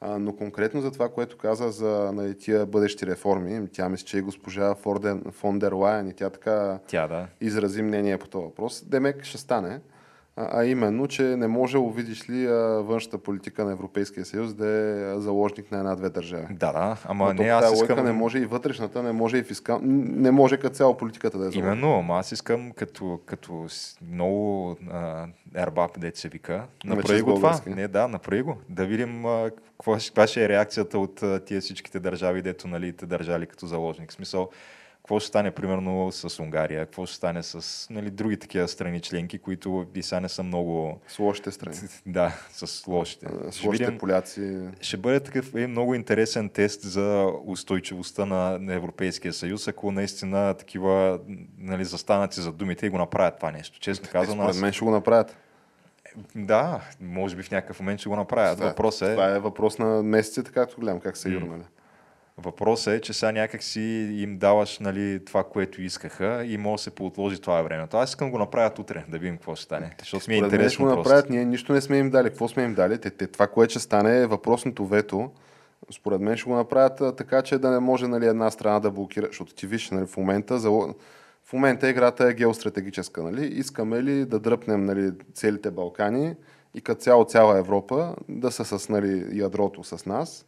Но конкретно за това, което каза за нали, тия бъдещи реформи, тя мисля, че и госпожа Форден, фон дер Лайен и тя така Тя, да. изрази мнение по този въпрос. Демек ще стане. А, именно, че не може, увидиш ли, външната политика на Европейския съюз да е заложник на една-две държави. Да, да, ама Но не, аз искам... не може и вътрешната, не може и фискал... Не може като цяло политиката да е заложник. Именно, ама аз искам като, като много а, ербап, дете се вика. Направи с го това. Не, да, направи го. Да видим а, каква ще е реакцията от а, тия всичките държави, дето нали, те държали като заложник. В смисъл, какво ще стане примерно с Унгария, какво ще стане с нали, други такива страни членки, които и сега не са много... С лошите страни. Да, с лошите. С Ще лошите видим- поляци. ще бъде такъв един много интересен тест за устойчивостта на, на Европейския съюз, ако наистина такива нали, застанати за думите и го направят това нещо. Честно Те, казано, според аз... мен ще го направят. Да, може би в някакъв момент ще го направят. Това- Въпросът е, Това е въпрос на месеците, както гледам как са юрнали. Въпросът е, че сега някак си им даваш нали, това, което искаха и може да се поотложи това време. Аз искам да го направят утре, да видим какво ще стане. Защото ми е Според мен ще интересно го просто. направят. Ние нищо не сме им дали. Какво сме им дали? Те, те, това, което ще стане е въпросното вето. Според мен ще го направят така, че да не може нали, една страна да блокира. Защото ти виж, нали, в момента за... В момента играта е геостратегическа. Нали? Искаме ли да дръпнем нали, целите Балкани и като цяло цяла Европа да са с нали, ядрото с нас,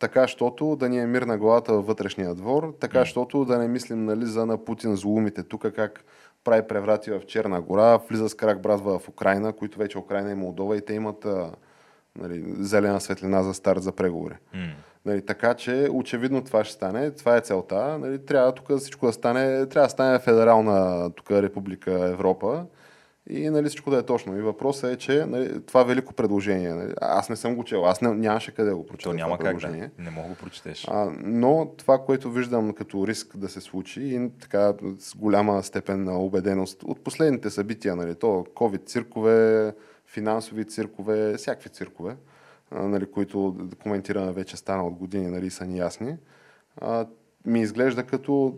така, щото да ни е мир на главата във вътрешния двор, така, щото да не мислим нали, за на Путин злоумите тук, как прави преврати в Черна гора, влиза с крак братва в Украина, които вече Украина и Молдова и те имат нали, зелена светлина за старт за преговори. М. Нали, така че очевидно това ще стане, това е целта. Нали, трябва тук всичко да стане, трябва да стане федерална тук република Европа и нали, всичко да е точно. И въпросът е, че нали, това велико предложение, нали, аз не съм го чел, аз не, нямаше къде го прочета То няма как да. Не мога го прочетеш. А, но това, което виждам като риск да се случи и така с голяма степен на убеденост от последните събития, нали, то COVID циркове, финансови циркове, всякакви циркове, нали, които коментираме вече стана от години, нали, са ни ясни, а, ми изглежда като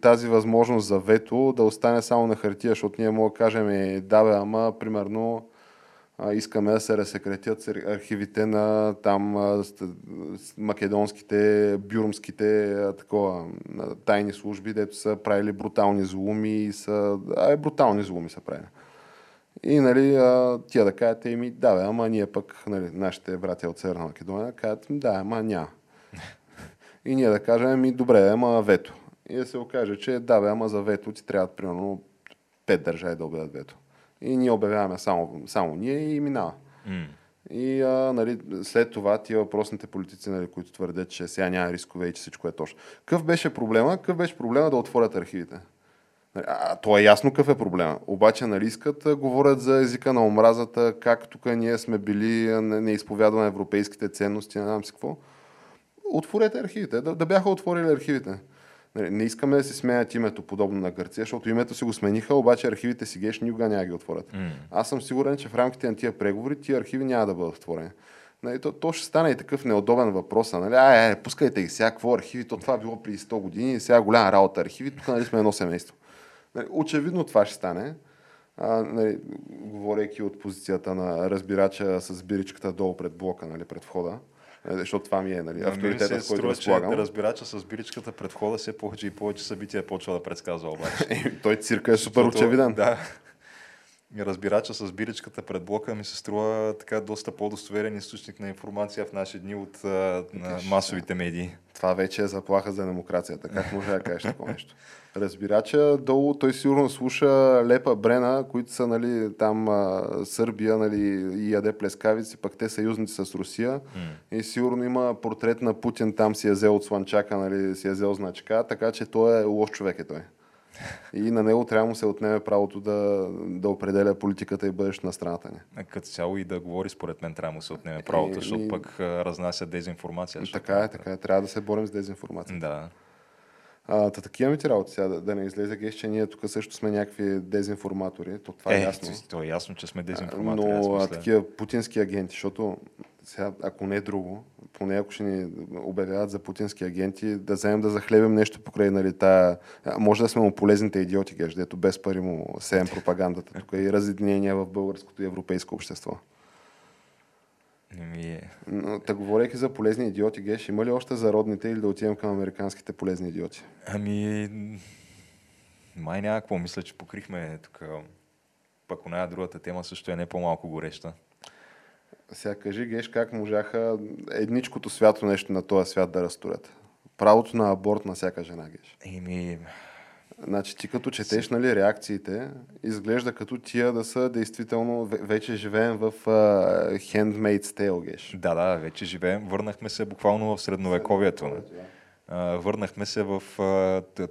тази възможност за вето да остане само на хартия, защото ние мога да кажем, е, да бе, ама примерно искаме да се разсекретят архивите на там македонските, бюрмските такова, тайни служби, дето са правили брутални злоуми и са... А, брутални злоуми са правили. И нали, тия да кажат, еми, да, бе, ама ние пък, нали, нашите братя от Северна Македония, кажат, да, ама няма. И ние да кажем, ами добре, ама вето. И да се окаже, че да, бе, ама за вето ти трябва примерно пет държави да обявят вето. И ние обявяваме само, само ние и минава. М. И а, нали, след това тия въпросните политици, нали, които твърдят, че сега няма рискове и че всичко е точно. Какъв беше проблема? Какъв беше проблема да отворят архивите? Нали, А, то е ясно какъв е проблема. Обаче, нали искат, говорят за езика на омразата, как тук ние сме били, не, не изповядваме европейските ценности, не знам си какво. Отворете архивите, да, да бяха отворили архивите. Нали, Не искаме да си сменят името подобно на Гърция, защото името си го смениха, обаче архивите си геш никога няма ги отворят. М. Аз съм сигурен, че в рамките на тия преговори тия архиви няма да бъдат отворени. Нали, то, то ще стане и такъв неудобен въпрос. а, Нали? Ай, ай, пускайте ги сега, какво архиви? То това било преди 100 години сега голяма работа архиви. Тук нали сме едно семейство. Нали, очевидно това ще стане. А, нали, говорейки от позицията на разбирача с биричката долу пред блока, нали, пред входа. Нали, защото това ми е нали, На мен ми авторитетът, се който струва, че разполагам. да разбирача с биричката пред входа все повече и повече събития почва да предсказва обаче. Е, той цирка е супер очевиден. Да. Разбирача с биричката пред блока ми се струва така доста по-достоверен източник на информация в наши дни от а, на масовите медии. Това вече е заплаха за демокрацията. Как може да кажеш такова нещо? Разбирача, долу той сигурно слуша Лепа Брена, които са нали, там а, Сърбия нали, и яде плескавици, пък те съюзници с Русия. И сигурно има портрет на Путин, там си е взел от слънчака, нали, си е взел значка, така че той е лош човек е той. И на него трябва му се отнеме правото да, да определя политиката и бъдещето на страната ни. А Като цяло и да говори, според мен, трябва му се отнеме правото, Е, защото и- пък разнася дезинформация. Така е, така е. Трябва да се борим с дезинформация. Да. А, та такива ми ти работи сега, да, да не излезе геш, че ние тук също сме някакви дезинформатори. То това е, е, ясно. то е ясно, че сме дезинформатори. Но такива путински агенти, защото сега, ако не е друго, поне ако ще ни обявяват за путински агенти, да вземем да захлебим нещо покрай нали, тая... а, Може да сме му полезните идиоти, геш, дето без пари му сеем пропагандата тук и разединения в българското и европейско общество. Еми, е. Но, Та говорейки за полезни идиоти, геш, има ли още зародните или да отидем към американските полезни идиоти? Ами, май няма какво. Мисля, че покрихме тук пък оная другата тема също е не по-малко гореща. Сега кажи, Геш, как можаха едничкото свято нещо на този свят да разтурят? Правото на аборт на всяка жена, Геш. Еми, Значи ти като четеш нали, реакциите, изглежда като тия да са действително, ве- вече живеем в uh, Handmaid's Tale, Геш. да, да, вече живеем. Върнахме се буквално в средновековието. не? Върнахме се в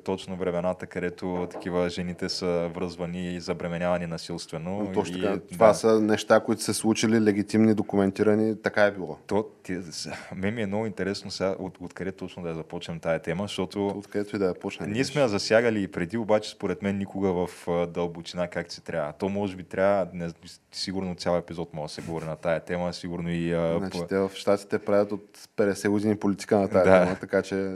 точно времената, където такива жените са връзвани и забременявани насилствено. Но точно и, така, това да. са неща, които са случили, легитимни, документирани, така е било. То, ти, мен ми е много интересно сега от, откъде точно да я започнем тая тема, защото Откъдето и да я почне. ние сме я засягали и преди, обаче според мен никога в дълбочина как се трябва. То може би трябва, не, сигурно цял епизод може да се говори на тая тема, сигурно и... Значи по- те в Штатите правят от 50 години политика на тази Да. тема, така че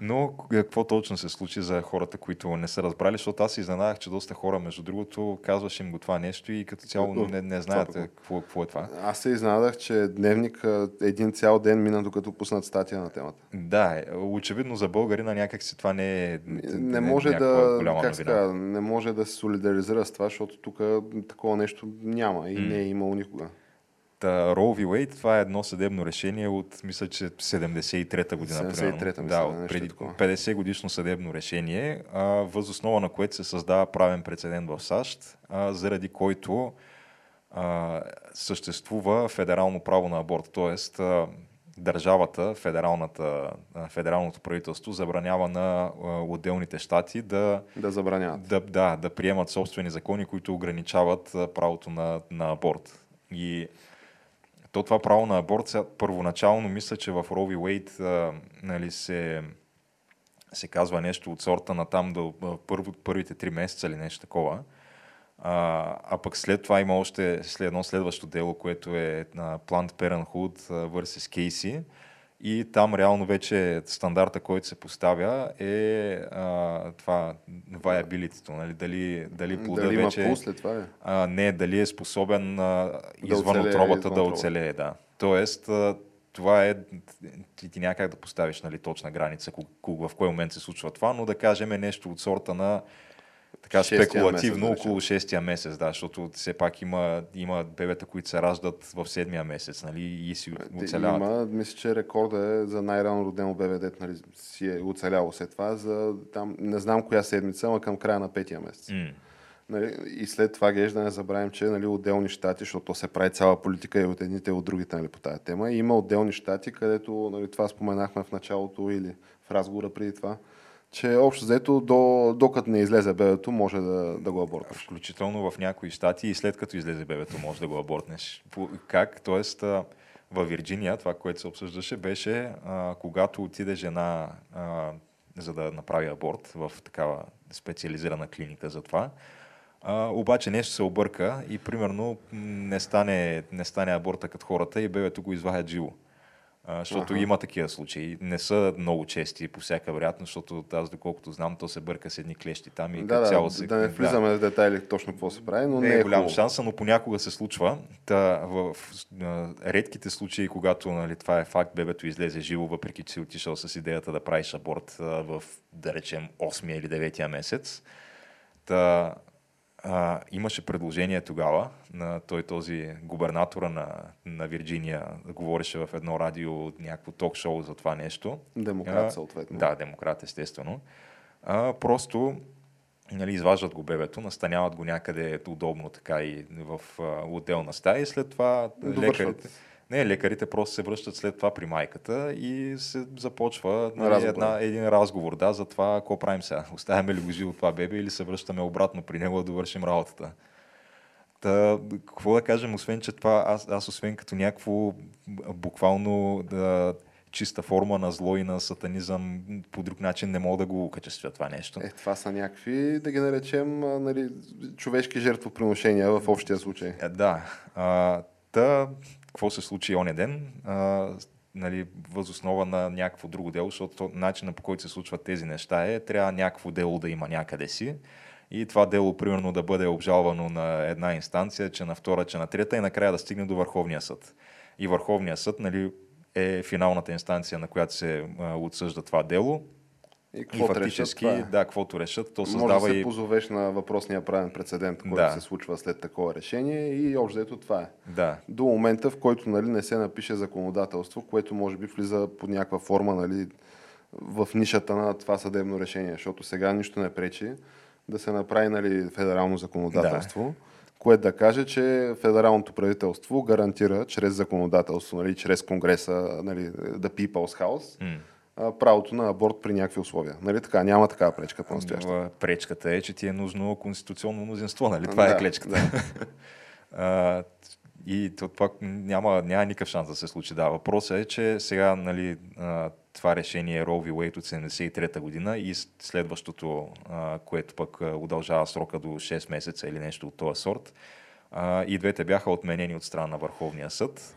Но какво точно се случи за хората, които не са разбрали, защото аз изненадах, че доста хора, между другото, казваш им го това нещо и като цяло не, не знаят какво, какво е това. аз се изненадах, че дневник един цял ден мина, докато пуснат статия на темата. Да, е, очевидно за българина някак си това не е Не може някаква да, как казва, не може да се солидаризира с това, защото тук такова нещо няма и не е имало никога. Та, Roe v. Wade, това е едно съдебно решение от, мисля, че 73-та година. 73-та, примерно. мисля, да, от преди такова. 50 годишно съдебно решение, а, възоснова на което се създава правен прецедент в САЩ, а, заради който а, съществува федерално право на аборт. Тоест, а, държавата, федералната, федералното правителство забранява на отделните щати да Да забраняват. да, да, да приемат собствени закони, които ограничават правото на, на аборт. И то това право на аборт, сега, първоначално мисля, че в Рови Уейт нали, се, се казва нещо от сорта на там до първо, първите три месеца или нещо такова. А, а пък след това има още след едно следващо дело, което е на Planned Parenthood versus Casey. И там реално вече стандарта, който се поставя е а, това viability, нали? дали, дали плода Дали има вече... пул след това е? А, не, дали е способен а, извън оцелее отробата извън да оцелее, да. Тоест, а, това е, ти, ти няма как да поставиш нали, точна граница, в кой момент се случва това, но да кажем е нещо от сорта на така спекулативно месец, около 6-я месец, да, защото все пак има, има бебета, които се раждат в 7-я месец, нали, и си Те оцеляват. Има, мисля, че рекорда е за най-рано родено бебе, дет, нали, си е оцеляло след това, за там, не знам коя седмица, ама към края на петия месец. М. Нали, и след това, геш, да не забравим, че нали, отделни щати, защото то се прави цяла политика и от едните и от другите нали, по тази тема. И има отделни щати, където нали, това споменахме в началото или в разговора преди това, че общо взето, до, докато не излезе бебето, може да, да го абортваш. Включително в някои щати и след като излезе бебето, може да го абортнеш. Как? Тоест, във Вирджиния, това, което се обсъждаше, беше а, когато отиде жена а, за да направи аборт в такава специализирана клиника за това. А, обаче нещо се обърка и примерно не стане, не стане аборта като хората и бебето го извадят живо. А, защото Аха. има такива случаи. Не са много чести по всяка вероятност, защото аз доколкото знам, то се бърка с едни клещи там и Да, да, цяло се... да не влизаме в детайли точно какво се прави, но не, не, е е голям шанс, но понякога се случва. Та, в, в а, редките случаи, когато нали, това е факт, бебето излезе живо, въпреки че си отишъл с идеята да правиш аборт в, да речем, 8 или 9 месец, та, а, имаше предложение тогава на той този губернатора на, на Вирджиния, говореше в едно радио, някакво ток-шоу за това нещо. Демократ, А, съответно. Да, демократ, естествено. А, просто нали, изваждат го бебето, настаняват го някъде удобно така и в а, отделна стая и след това Довършват. лекарите, не, лекарите просто се връщат след това при майката и се започва нали, Разговор. една, един разговор да, за това какво правим сега. Оставяме ли го живо това бебе или се връщаме обратно при него да довършим работата. Та, какво да кажем, освен, че това, аз, аз освен като някакво буквално да, чиста форма на зло и на сатанизъм, по друг начин не мога да го окачествя това нещо. Е, това са някакви, да ги наречем, нали, човешки жертвоприношения в общия случай. Е, да. А, та, какво се случи оня ден? А, нали, възоснова на някакво друго дело, защото то- начинът по който се случват тези неща е, трябва някакво дело да има някъде си. И това дело, примерно, да бъде обжалвано на една инстанция, че на втора, че на трета и накрая да стигне до Върховния съд. И Върховния съд нали, е финалната инстанция, на която се отсъжда това дело. И, И фактически, решат, е. да, каквото решат, то Може създава да се и... позовеш на въпросния правен прецедент, който Да. се случва след такова решение и общо ето това е. Да, До момента, в който нали, не се напише законодателство, което може би влиза под някаква форма нали, в нишата на това съдебно решение, защото сега нищо не пречи да се направи нали, федерално законодателство, което да каже, че федералното правителство гарантира чрез законодателство, нали, чрез Конгреса, нали, The People's House, М. правото на аборт при някакви условия. Нали така? Няма такава пречка по-настоящем. Но, а, пречката е, че ти е нужно конституционно мнозинство, нали? Това Да, е клечката. да. А, и то, това няма, няма никакъв шанс да се случи. Да, въпросът е, че сега нали, това решение е Roe v. Wade от 73-та година и следващото, което пък удължава срока до 6 месеца или нещо от този сорт. И двете бяха отменени от страна на Върховния съд.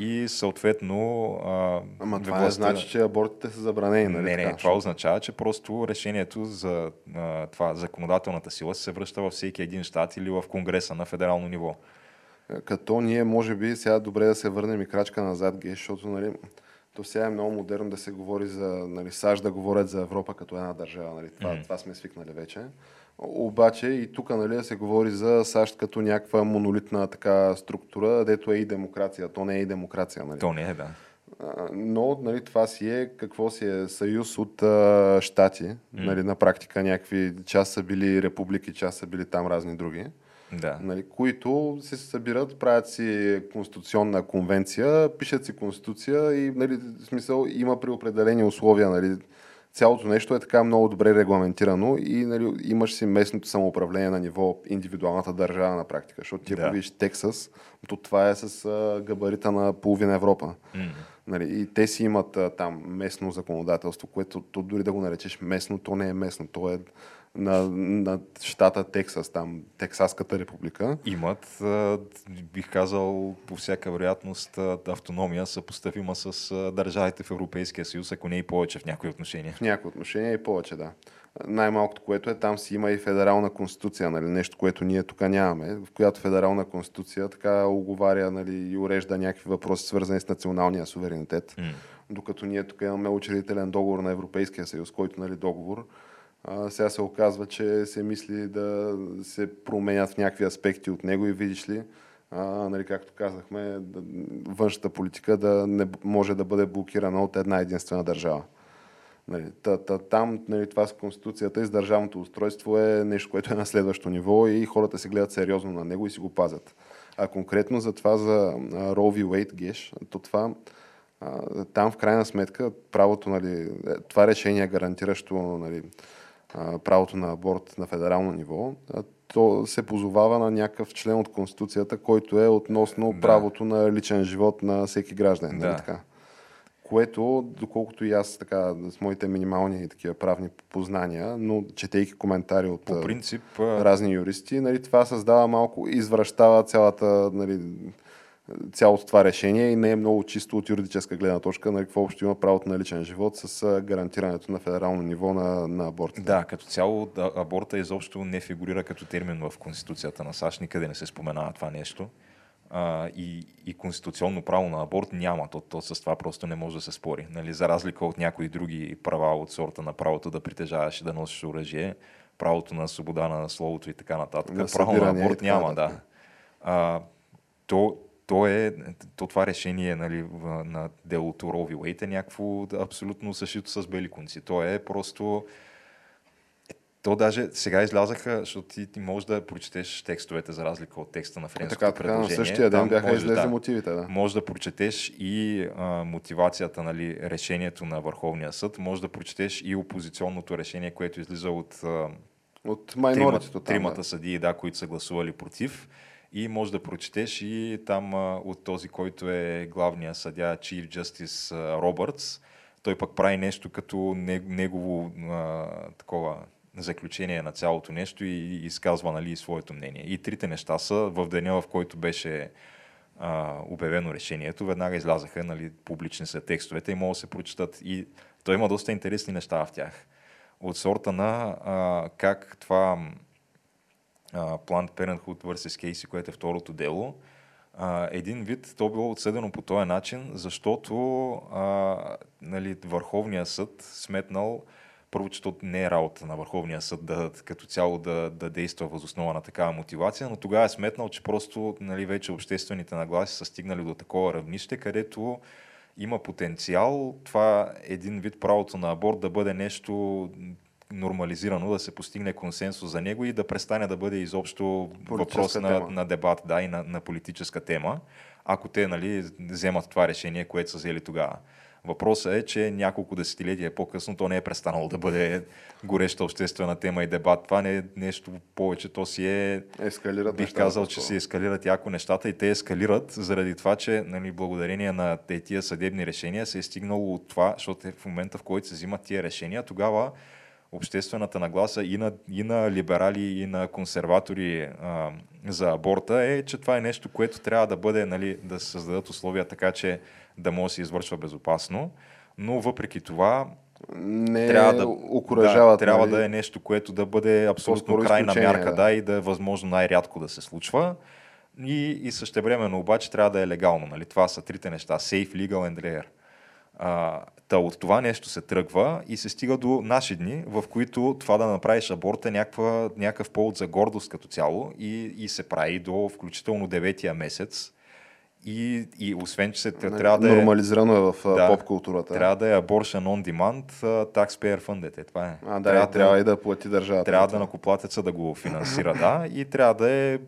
И съответно... А, Ама това не властта- значи, че абортите са забранени, нали не, така? не, това означава, че просто решението за а, това законодателната сила се връща във всеки един щат или в Конгреса на федерално ниво. Като ние, може би, сега добре да се върнем и крачка назад, Геш, защото нали, то сега е много модерно да се говори за нали, САЩ, да говорят за Европа като една държава. Нали. Това, Мгм. това сме свикнали вече. Обаче и тук нали, се говори за САЩ като някаква монолитна така структура, дето е и демокрация. То не е и демокрация. Нали. То не е, да. Но нали, това си е какво си е съюз от а, щати. Нали, на практика някакви част са били републики, част са били там разни други Да. нали, които се събират, правят си конституционна конвенция, пишат си конституция и нали, в смисъл има при определени условия. Нали, цялото нещо е така много добре регламентирано и нали, имаш си местното самоуправление на ниво индивидуалната държава на практика. Защото ти Да. ако видиш Тексас, то това е с а, габарита на половина Европа. М. Нали, и те си имат а, там местно законодателство, което то, дори да го наречеш местно, то не е местно. То е на, на щата Тексас, там, Тексаската република. Имат, бих казал, по всяка вероятност, автономия съпоставима с държавите в Европейския съюз, ако не и повече в някои отношения. В някои отношения и повече, да. Най-малкото, което е, там си има и федерална конституция, нали, нещо, което ние тук нямаме, в която федерална конституция така оговаря нали, и урежда някакви въпроси, свързани с националния суверенитет. М. Докато ние тук имаме учредителен договор на Европейския съюз, който нали, договор сега се оказва, че се мисли да се променят в някакви аспекти от него и видиш ли, а, нали, както казахме, да, външната политика да не може да бъде блокирана от една единствена държава. Нали, та, та, там нали, това с Конституцията и с държавното устройство е нещо, което е на следващо ниво и хората се гледат сериозно на него и си го пазят. А конкретно за това за Roe v. Wade Геш, то това а, там в крайна сметка правото, нали, е, това решение гарантиращо нали, правото на аборт на федерално ниво, то се позовава на някакъв член от Конституцията, който е относно Да. правото на личен живот на всеки гражданин. нали Да. така? Което, доколкото и аз така, с моите минимални такива правни познания, но четейки коментари от По принцип, разни юристи, нали, това създава малко, извръщава цялата, нали, цялото това решение и не е много чисто от юридическа гледна точка, нали, какво общо има правото на личен живот с гарантирането на федерално ниво на, на абортите. Да, като цяло аборта изобщо не фигурира като термин в Конституцията на САЩ, никъде не се споменава това нещо. А, и, и конституционно право на аборт няма, то, то с това просто не може да се спори. Нали, за разлика от някои други права от сорта на правото да притежаваш и да носиш оръжие, правото на свобода на словото и така нататък. На право на аборт няма, да. А, то, то, е, то това решение нали, на делото Рови Уейт е някакво абсолютно съшито с бели конци. То е просто... То даже сега излязаха, защото ти, ти можеш да прочетеш текстовете за разлика от текста на френското така, така, на предложение. същия ден Там бяха излезли да, мотивите. Да. може да прочетеш и а, мотивацията, нали, решението на Върховния съд, може да прочетеш и опозиционното решение, което излиза от а, От трима, майноритето там. тримата да. съдии, да, които са гласували против. И може да прочетеш и там от този, който е главния съдя, Chief Justice Робъртс. Той пък прави нещо като не- негово а, такова заключение на цялото нещо и изказва нали, своето мнение. И трите неща са в деня, в който беше а, обявено решението, веднага излязаха, нали, публични са текстовете и могат да се прочитат. И той има доста интересни неща в тях. От сорта на а, как това а, Planned Parenthood vs. Casey, което е второто дело, а, един вид то било отсъдено по този начин, защото а, нали, Върховният съд сметнал първо, че то не е работа на Върховния съд да, като цяло да, да действа възоснова на такава мотивация, но тогава е сметнал, че просто нали, вече обществените нагласи са стигнали до такова равнище, където има потенциал това един вид правото на аборт да бъде нещо нормализирано, да се постигне консенсус за него и да престане да бъде изобщо въпрос на, на дебат да, и на, на политическа тема, ако те нали, вземат това решение, което са взели тогава. Въпросът е, че няколко десетилетия по-късно то не е престанало да бъде гореща обществена тема и дебат. Това не е нещо повече, то си е... Ескалират Бих казал, че си ескалират яко нещата и те ескалират заради това, че нали, благодарение на тия съдебни решения се е стигнало от това, защото е в момента, в който се взимат тия решения, тогава обществената нагласа и на, и на либерали, и на консерватори а, за аборта е, че това е нещо, което трябва да бъде, нали, да се създадат условия така, че да може да се извършва безопасно. Но въпреки това, не трябва да, да, трябва нали? да е нещо, което да бъде абсолютно крайна мярка, да. да, и да е възможно най-рядко да се случва. И, и същевременно обаче трябва да е легално. Нали? Това са трите неща. Safe, legal and rare. А, Та от това нещо се тръгва и се стига до наши дни, в които това да направиш аборт е някаква, някакъв повод за гордост като цяло и, и се прави до включително деветия месец. И, и освен, че се трябва да е... Нормализирано е в да, поп културата. Трябва да е abortion on demand, taxpayer funded. Е, това е. А, да, трябва, и, трябва и да плати държавата. Трябва да накоплатеца да го финансира, да. И трябва да е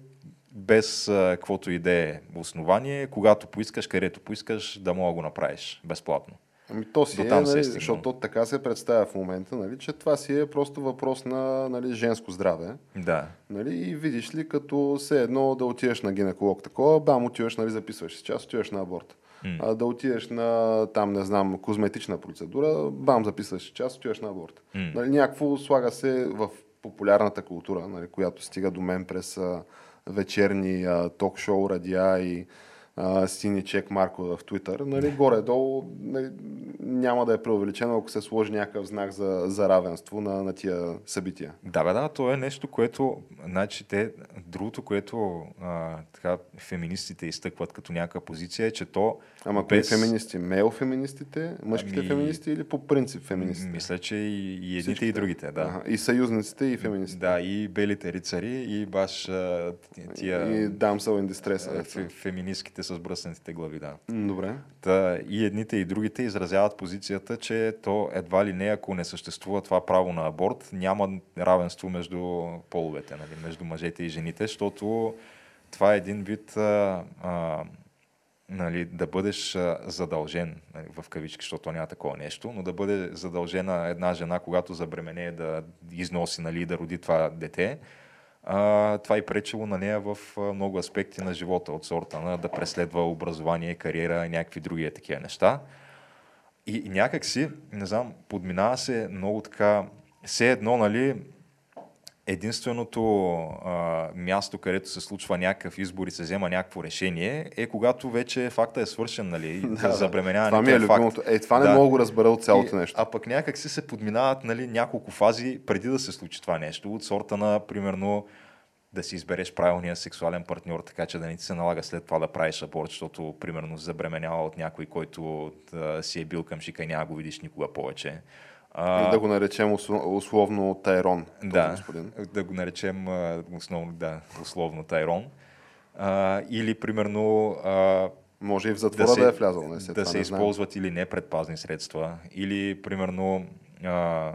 без каквото и да е основание, когато поискаш, където поискаш, да мога да го направиш безплатно. Ами то си е, нали, е защото така се представя в момента, нали, че това си е просто въпрос на нали, женско здраве. Да. Нали, и видиш ли, като се едно да отидеш на гинеколог такова, бам, отиваш, нали, записваш си час, отиваш на аборт. Mm. А, да отидеш на, там, не знам, козметична процедура, бам, записваш си час, отиваш на аборт. Mm. Нали, някакво слага се в популярната култура, нали, която стига до мен през а, вечерни ток-шоу, радиа и а, сини чек Марко в Твитър, нали, горе-долу нали, няма да е преувеличено, ако се сложи някакъв знак за, за равенство на, на тия събития. Да, бе, да, то е нещо, което, значи, те, другото, което а, така, феминистите изтъкват като някаква позиция е, че то Ама без... кои феминисти? Мейл феминистите, мъжките ами... феминисти или по принцип феминистите? Мисля, че и, и едните Всичките. и другите, да. Ага. И съюзниците и феминистите. Да, и белите рицари, и баш тия... И дамсъл in distress. С бръснатите глави, да. Добре. Та, и едните и другите изразяват позицията, че то едва ли не, ако не съществува това право на аборт, няма равенство между половете, нали, между мъжете и жените, защото това е един вид а, а, нали, да бъдеш задължен, нали, в кавички, защото няма такова нещо, но да бъде задължена една жена, когато забремене да износи нали, да роди това дете, а, това и пречело на нея в много аспекти на живота, от сорта на да преследва образование, кариера и някакви други такива неща. И, и някак си, не знам, подминава се много така, все едно, нали, единственото а, място, където се случва някакъв избор и се взема някакво решение, е когато вече факта е свършен, нали? да, забременяване. Това ми е любимото. Е, това не да. мога да разбера от цялото и, нещо. А пък някак си се подминават нали, няколко фази преди да се случи това нещо. От сорта на, примерно, да си избереш правилния сексуален партньор, така че да не ти се налага след това да правиш аборт, защото, примерно, забременява от някой, който да, си е бил към шика и няма го видиш никога повече. А, да го наречем условно Тайрон. Да, господин. да го наречем основно, да, условно Тайрон. А, или примерно... А, Може и в затвора да, се, да е влязъл. Не, да се използват или не предпазни средства. Или примерно а,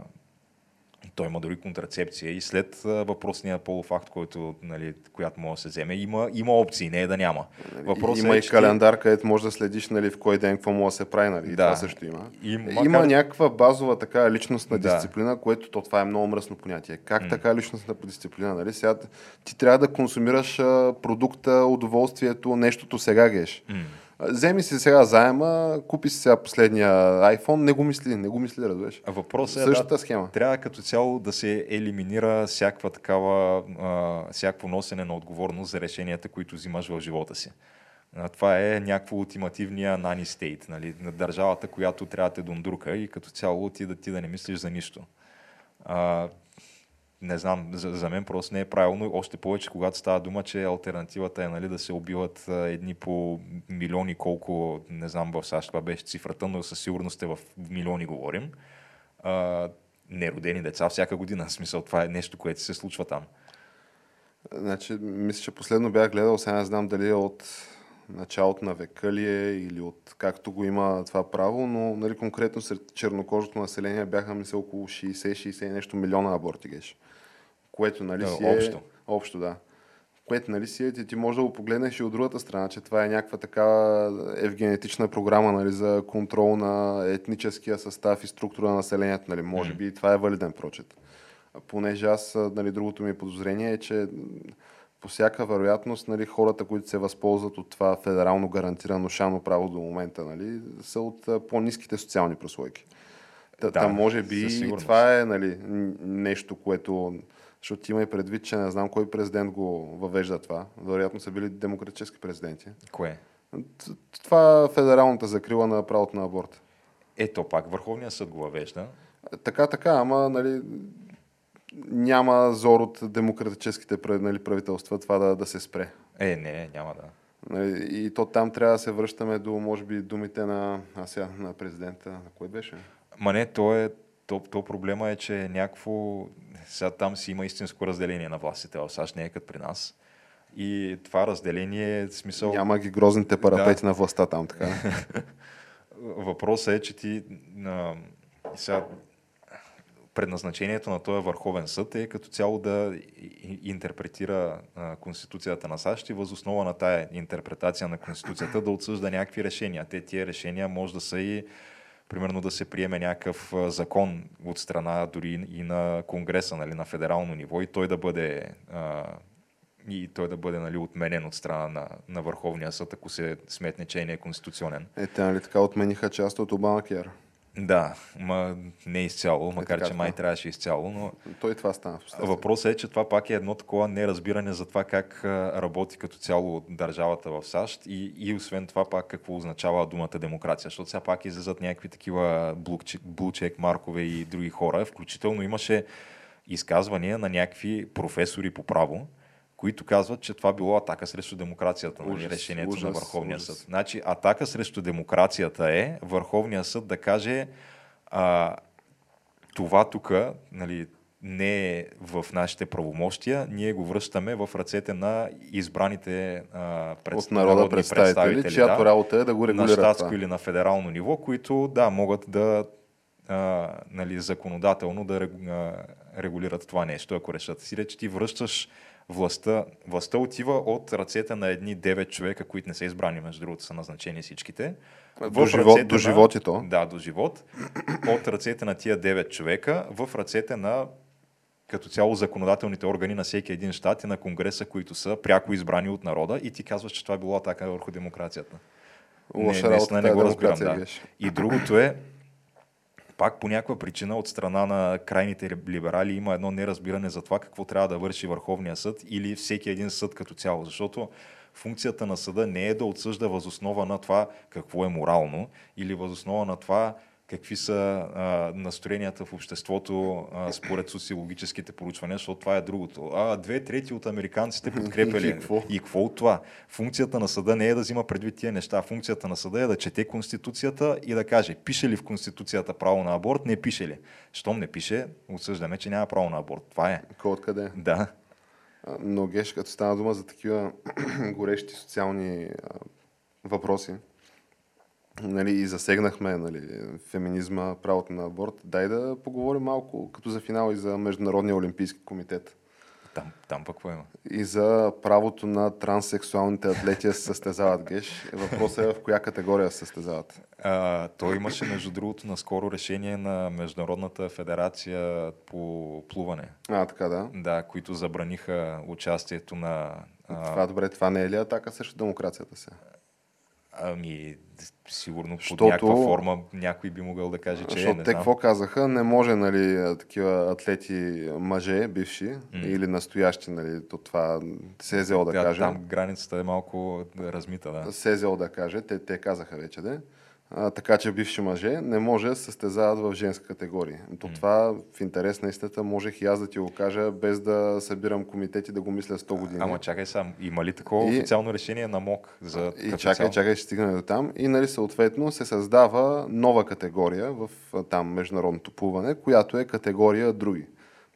той има дори контрацепция и след въпросния полуфакт, който, нали, която може да се вземе, има, има опции, не е да няма. Въпросът има е, и календар, ти... където може да следиш нали, в кой ден какво може да се прави. Нали, да. това също има. И, макар... Има някаква базова така личностна да. дисциплина, което то, това е много мръсно понятие. Как м така личностна дисциплина? Нали? Сега ти трябва да консумираш продукта, удоволствието, нещото сега геш. М- Вземи си сега заема, купи си сега последния iPhone, не го мисли, не го мисли, разбираш. А въпросът е, Същата да, схема. трябва като цяло да се елиминира всякаква такава, а, всякакво носене на отговорност за решенията, които взимаш в живота си. Това е някакво ултимативния нани стейт, нали, на държавата, която трябва да те дундрука и като цяло ти да, ти да не мислиш за нищо. А, не знам, за, за мен просто не е правилно. Още повече, когато става дума, че альтернативата е нали, да се убиват едни по милиони, колко, не знам в САЩ това беше цифрата, но със сигурност е в милиони говорим. А, неродени деца всяка година. В смисъл, това е нещо, което се случва там. Значи, мисля, че последно бях гледал, сега не знам дали е от началото на века ли е или от както го има това право, но нали, конкретно сред чернокожото население бяха ми се около 60-60 нещо милиона аборти геш. Което нали си е... Общо. Общо, да. Което нали си е, ти, ти можеш да го погледнеш и от другата страна, че това е някаква такава евгенетична програма нали, за контрол на етническия състав и структура на населението. Нали. Може би и това е валиден прочет. Понеже аз, нали, другото ми подозрение е, че по всяка вероятност нали, хората, които се възползват от това федерално гарантирано шано право до момента, нали, са от по-низките социални прослойки. Та, Да, та може би това е нали, нещо, което... Защото има и предвид, че не знам кой президент го въвежда това. Вероятно са били демократически президенти. Кое? Това федералната закрила на правото на аборт. Ето пак, Върховният съд го въвежда. Така, така, ама нали, няма зор от демократическите нали, правителства това да, да се спре. Е, не, няма да. Нали, И то там трябва да се връщаме до, може би, думите на, а сега, на президента. На кой беше? Ма не, то, е, то, то проблема е, че е някакво... Сега там си има истинско разделение на властите в САЩ, не е като при нас. И това разделение е смисъл... Няма ги грозните парапети на властта там, така. Въпросът е, че ти на, сега, предназначението на този Върховен съд е като цяло да интерпретира Конституцията на САЩ и възоснова на тая интерпретация на Конституцията да отсъжда някакви решения. Те тия решения може да са и примерно да се приеме някакъв закон от страна дори и на Конгреса, нали, на федерално ниво и той да бъде а, и той да бъде нали, отменен от страна на, на Върховния съд, ако се сметне, че е конституционен. Е, те нали така отмениха част от Обама. Да, ма не изцяло, макар така, че май трябваше изцяло, но Той това стана. въпросът е, че това пак е едно такова неразбиране за това как работи като цяло държавата в САЩ и, и освен това пак какво означава думата демокрация, защото сега пак излизат някакви такива блучек маркове и други хора, включително имаше изказвания на някакви професори по право, които казват, че това било атака срещу демокрацията, нали, Ужас, решението ужас, на Върховния ужас. съд. Значи, атака срещу демокрацията е Върховния съд да каже а, това тук нали, не е в нашите правомощия, ние го връщаме в ръцете на избраните а, пред, от народа народни представители, чиято работа е да го на регулират щатско това. или на федерално ниво, които да, могат да а, нали, законодателно да регулират това нещо, ако решат. Си реч, ти връщаш властта. Властта отива от ръцете на едни 9 човека, които не са избрани, между другото са назначени всичките. До в живот- до живот и то. Да, до живот. От ръцете на тия 9 човека в ръцете на като цяло законодателните органи на всеки един щат и на Конгреса, които са пряко избрани от народа и ти казваш, че това е било атака върху демокрацията. Лоша Не, работа не тая го разбирам, да. беше. И другото е, пак по някаква причина от страна на крайните либерали има едно неразбиране за това какво трябва да върши Върховния съд или всеки един съд като цяло. Защото функцията на съда не е да отсъжда възоснова на това какво е морално или възоснова на това какви са а, настроенията в обществото а, според социологическите проучвания, защото това е другото. А, две трети от американците подкрепили. И какво? И какво от това? Функцията на съда не е да взима предвид тия неща. Функцията на съда е да чете Конституцията и да каже, пише ли в Конституцията право на аборт, не пише ли. Щом не пише, осъждаме, че няма право на аборт. Това е. Кой откъде? Да. Но Геш, като стана дума за такива горещи социални а, въпроси, нали, и засегнахме нали, феминизма, правото на аборт, дай да поговорим малко като за финал и за Международния олимпийски комитет. Там, там пък има? И за правото на транссексуалните атлети да се състезават, Геш. Въпросът е в коя категория се състезават. А, то имаше, между другото, наскоро решение на Международната федерация по плуване. А, така да. Да, които забраниха участието на... А, Това добре, това не е ли атака срещу демокрацията се? Ами, сигурно под Защото- някаква форма някой би могъл да каже, че е, Защото не те какво казаха? Не може, нали, а, такива атлети мъже, бивши, или настоящи, нали, то това СЗО да да, каже. Там границата е малко размита, да. СЗО да каже, те, те казаха вече, да. А, така че бивши мъже, не може да се състезават в женска категория. То М. това в интерес на истината можех и аз да ти го кажа, без да събирам комитет и да го мисля 100 години. Ама чакай сам, има ли такова И- официално решение на МОК за И чакай, цяло? чакай, ще стигнем до там. И нали съответно се създава нова категория в а, там международното плуване, която е категория други.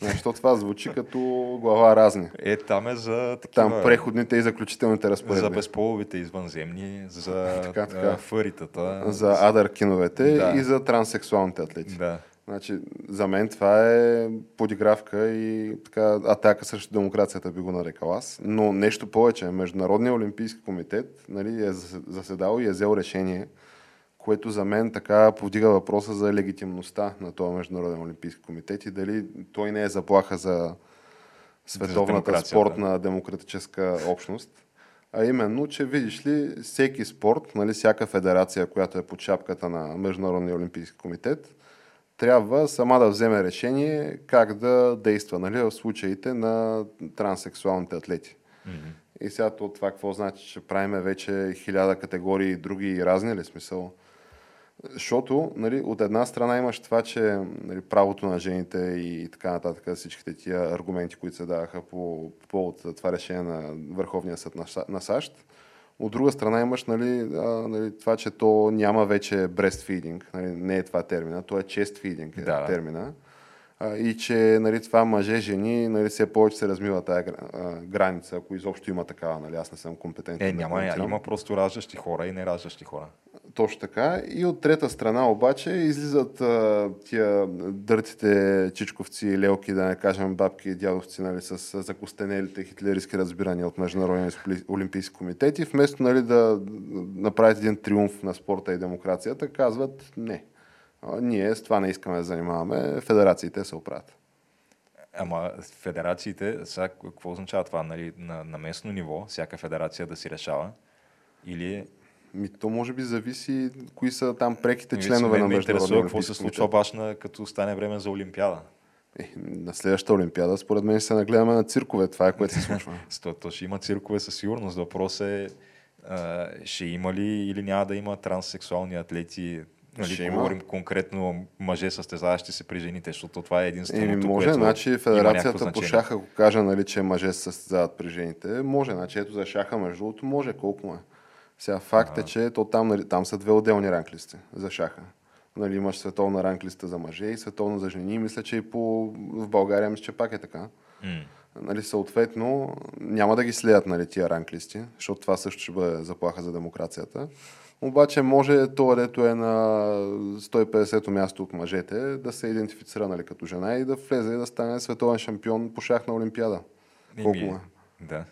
Защото това звучи като глава разни. Е, там е за такива... Там преходните и заключителните За разпоредби. безполовите извънземни, за Така, така. а, фъритата. За адъркиновете Да. и за транссексуалните атлети. Да. Значи, за мен това е подигравка и така, атака срещу демокрацията би го нарекал аз. Но нещо повече. Международният олимпийски комитет нали, е зас- заседал и е взел решение, което за мен така повдига въпроса за легитимността на този Международен олимпийски комитет и дали той не е заплаха за световната демокрацията. спортна демократическа общност. А именно, че видиш ли, всеки спорт, нали, всяка федерация, която е под шапката на Международния олимпийски комитет, трябва сама да вземе решение как да действа нали, в случаите на транссексуалните атлети. Мгм. И сега то това какво значи, че правиме вече хиляда категории други и разни ли смисъл? Защото нали, от една страна имаш това, че нали, правото на жените и така нататък, всичките тия аргументи, които се даваха по, по повод това решение на Върховния съд на, на САЩ. От друга страна имаш нали, а, нали, това, че то няма вече breastfeeding, нали, не е това термина, то е chest feeding е Да. термина. А, и че нали, това мъже, жени, нали, все повече се размива тази граница, ако изобщо има такава, нали, аз не съм компетентен. Е, да няма, коментирам. има просто раждащи хора и нераждащи хора. Точно така. И от трета страна обаче излизат а, тия дъртите чичковци лелки, да не кажем бабки и дядовци, нали, с закостенелите хитлеристски разбирания от Международния Олимпи- олимпийски комитет и вместо нали, да направят един триумф на спорта и демокрацията, казват не. Ние с това не искаме да занимаваме, федерациите се оправят. Ама федерациите, сега какво означава това? Нали, на, на местно ниво, всяка федерация да си решава? Или Ми, то може би зависи кои са там преките Виж, членове на ме Международния интересува какво се случва комитет. баш на, като стане време за Олимпиада. Е, на следващата Олимпиада, според мен, се нагледаме на циркове. Това е което се случва. То, то ще има циркове със сигурност. Въпрос е а, ще има ли или няма да има транссексуални атлети. Нали, Ще има. говорим конкретно мъже състезаващи се при жените, защото това е единственото, Еми, може, което значи има Федерацията по шаха го каже, нали, че мъже се състезават при жените. Може, значи ето за шаха, между другото, може, колко му е. Сега факт е, че то там, нали, там са две отделни ранглисти за шаха. Нали, имаш световна ранглиста за мъже и световна за жени. Мисля, че и по, в България мисля, че пак е така. М. Нали, съответно, няма да ги следят нали, тия ранглисти, защото това също ще бъде заплаха за демокрацията. Обаче може това, дето е на 150-то място от мъжете, да се идентифицира нали, като жена и да влезе и да стане световен шампион по шах на Олимпиада. Колко е? Да.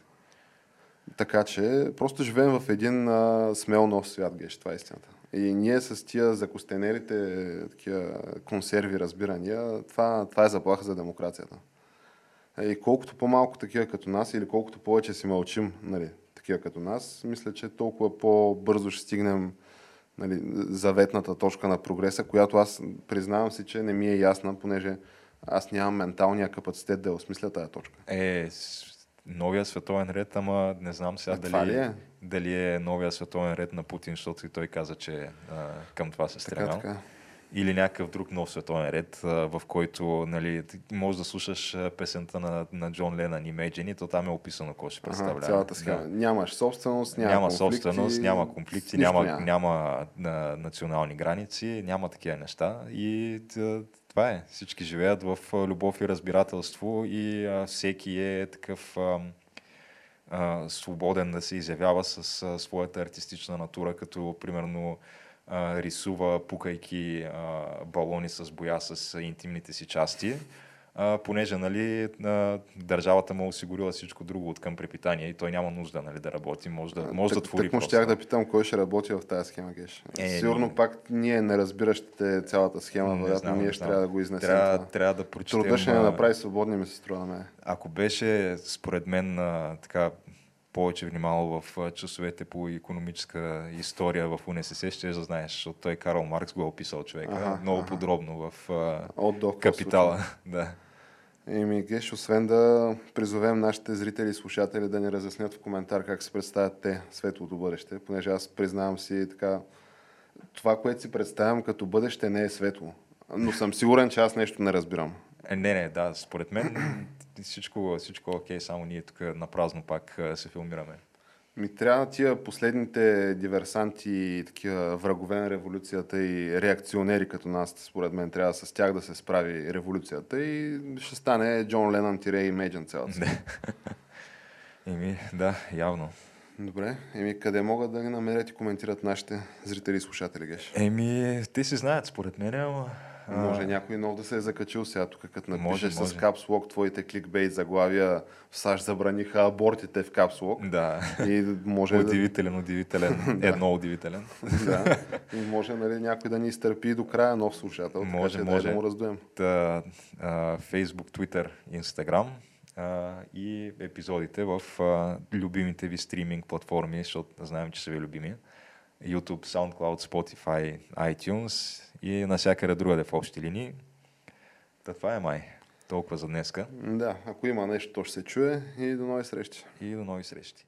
Така че просто живеем в един а, смел нов свят, геш, това е истината. И ние с тия закостенелите такива консерви разбирания, това, това е заплаха за демокрацията. И колкото по-малко такива като нас или колкото повече си мълчим, нали, такива като нас, мисля, че толкова по-бързо ще стигнем нали, заветната точка на прогреса, която аз признавам си, че не ми е ясна, понеже аз нямам менталния капацитет да осмисля тази точка. Е, новия световен ред, ама не знам сега А дали, ли е? дали е новия световен ред на Путин, защото и той каза, че а, към това се Така, стремял. така. Или някакъв друг нов световен ред, а, в който нали, можеш да слушаш песента на, на Джон Ленън Imagine и то там е описано какво ще представлява. Ага, цялата схема. Да. Нямаш собственост, няма, Няма, конфликти, собственост, няма конфликти, няма, няма. няма на, национални граници, няма такива неща. И това е. Всички живеят в любов и разбирателство и а, всеки е такъв а, а, свободен да се изявява с а, своята артистична натура, като примерно а, рисува, пукайки а, балони с боя с интимните си части. А, понеже нали, а, държавата му е осигурила всичко друго от към препитание и той няма нужда нали, да работи, може да, може да Так- твори Так му щях да питам кой ще работи в тази схема, Геш. Е, Сигурно ми- пак ние не разбиращите цялата схема, Не вероятно ние не ще трябва да го изнесем Трябва, това. трябва да прочетем. Труда ще не направи свободни, ми се струва на мен. Ако беше, според мен, а, така повече внимавал в часовете по економическа история в УНСС, ще да знаеш, защото той Карл Маркс го е описал човека Аха, много аха. подробно в От до капитала. да. Еми, Геш, освен да призовем нашите зрители и слушатели да ни разяснят в коментар как се представят те светлото бъдеще, понеже аз признавам си така, това, което си представям като бъдеще не е светло. Но съм сигурен, че аз нещо не разбирам. Е, не, не, да, според мен всичко, всичко е окей, само ние тук на празно пак се филмираме. Ми трябва тия последните диверсанти, такива врагове на революцията и реакционери като нас, според мен, трябва с тях да се справи революцията и ще стане Джон Ленън тире и Мейджан цялата. си. Еми, да, явно. Добре, еми къде могат да ни намерят и коментират нашите зрители и слушатели, Геш? Еми, те си знаят, според мен, ама... Може някой нов да се е закачил сега тук, като Може, напишеш с може. капслок твоите кликбейт заглавия в САЩ забраниха абортите в капслок Да. и може Удивителен, удивителен. Едно удивителен. да, и може нали, някой да ни изтърпи до края нов слушател, Може, така че може. да му раздуем. Та, а, Facebook, Twitter, Instagram а, и епизодите в а, любимите ви стриминг платформи, защото знаем, че са ви любими. YouTube, SoundCloud, Spotify, iTunes и навсякъде другаде в общи линии. Та това е май. Толкова за днеска Да, ако има нещо, то ще се чуе и до нови срещи. и до нови срещи.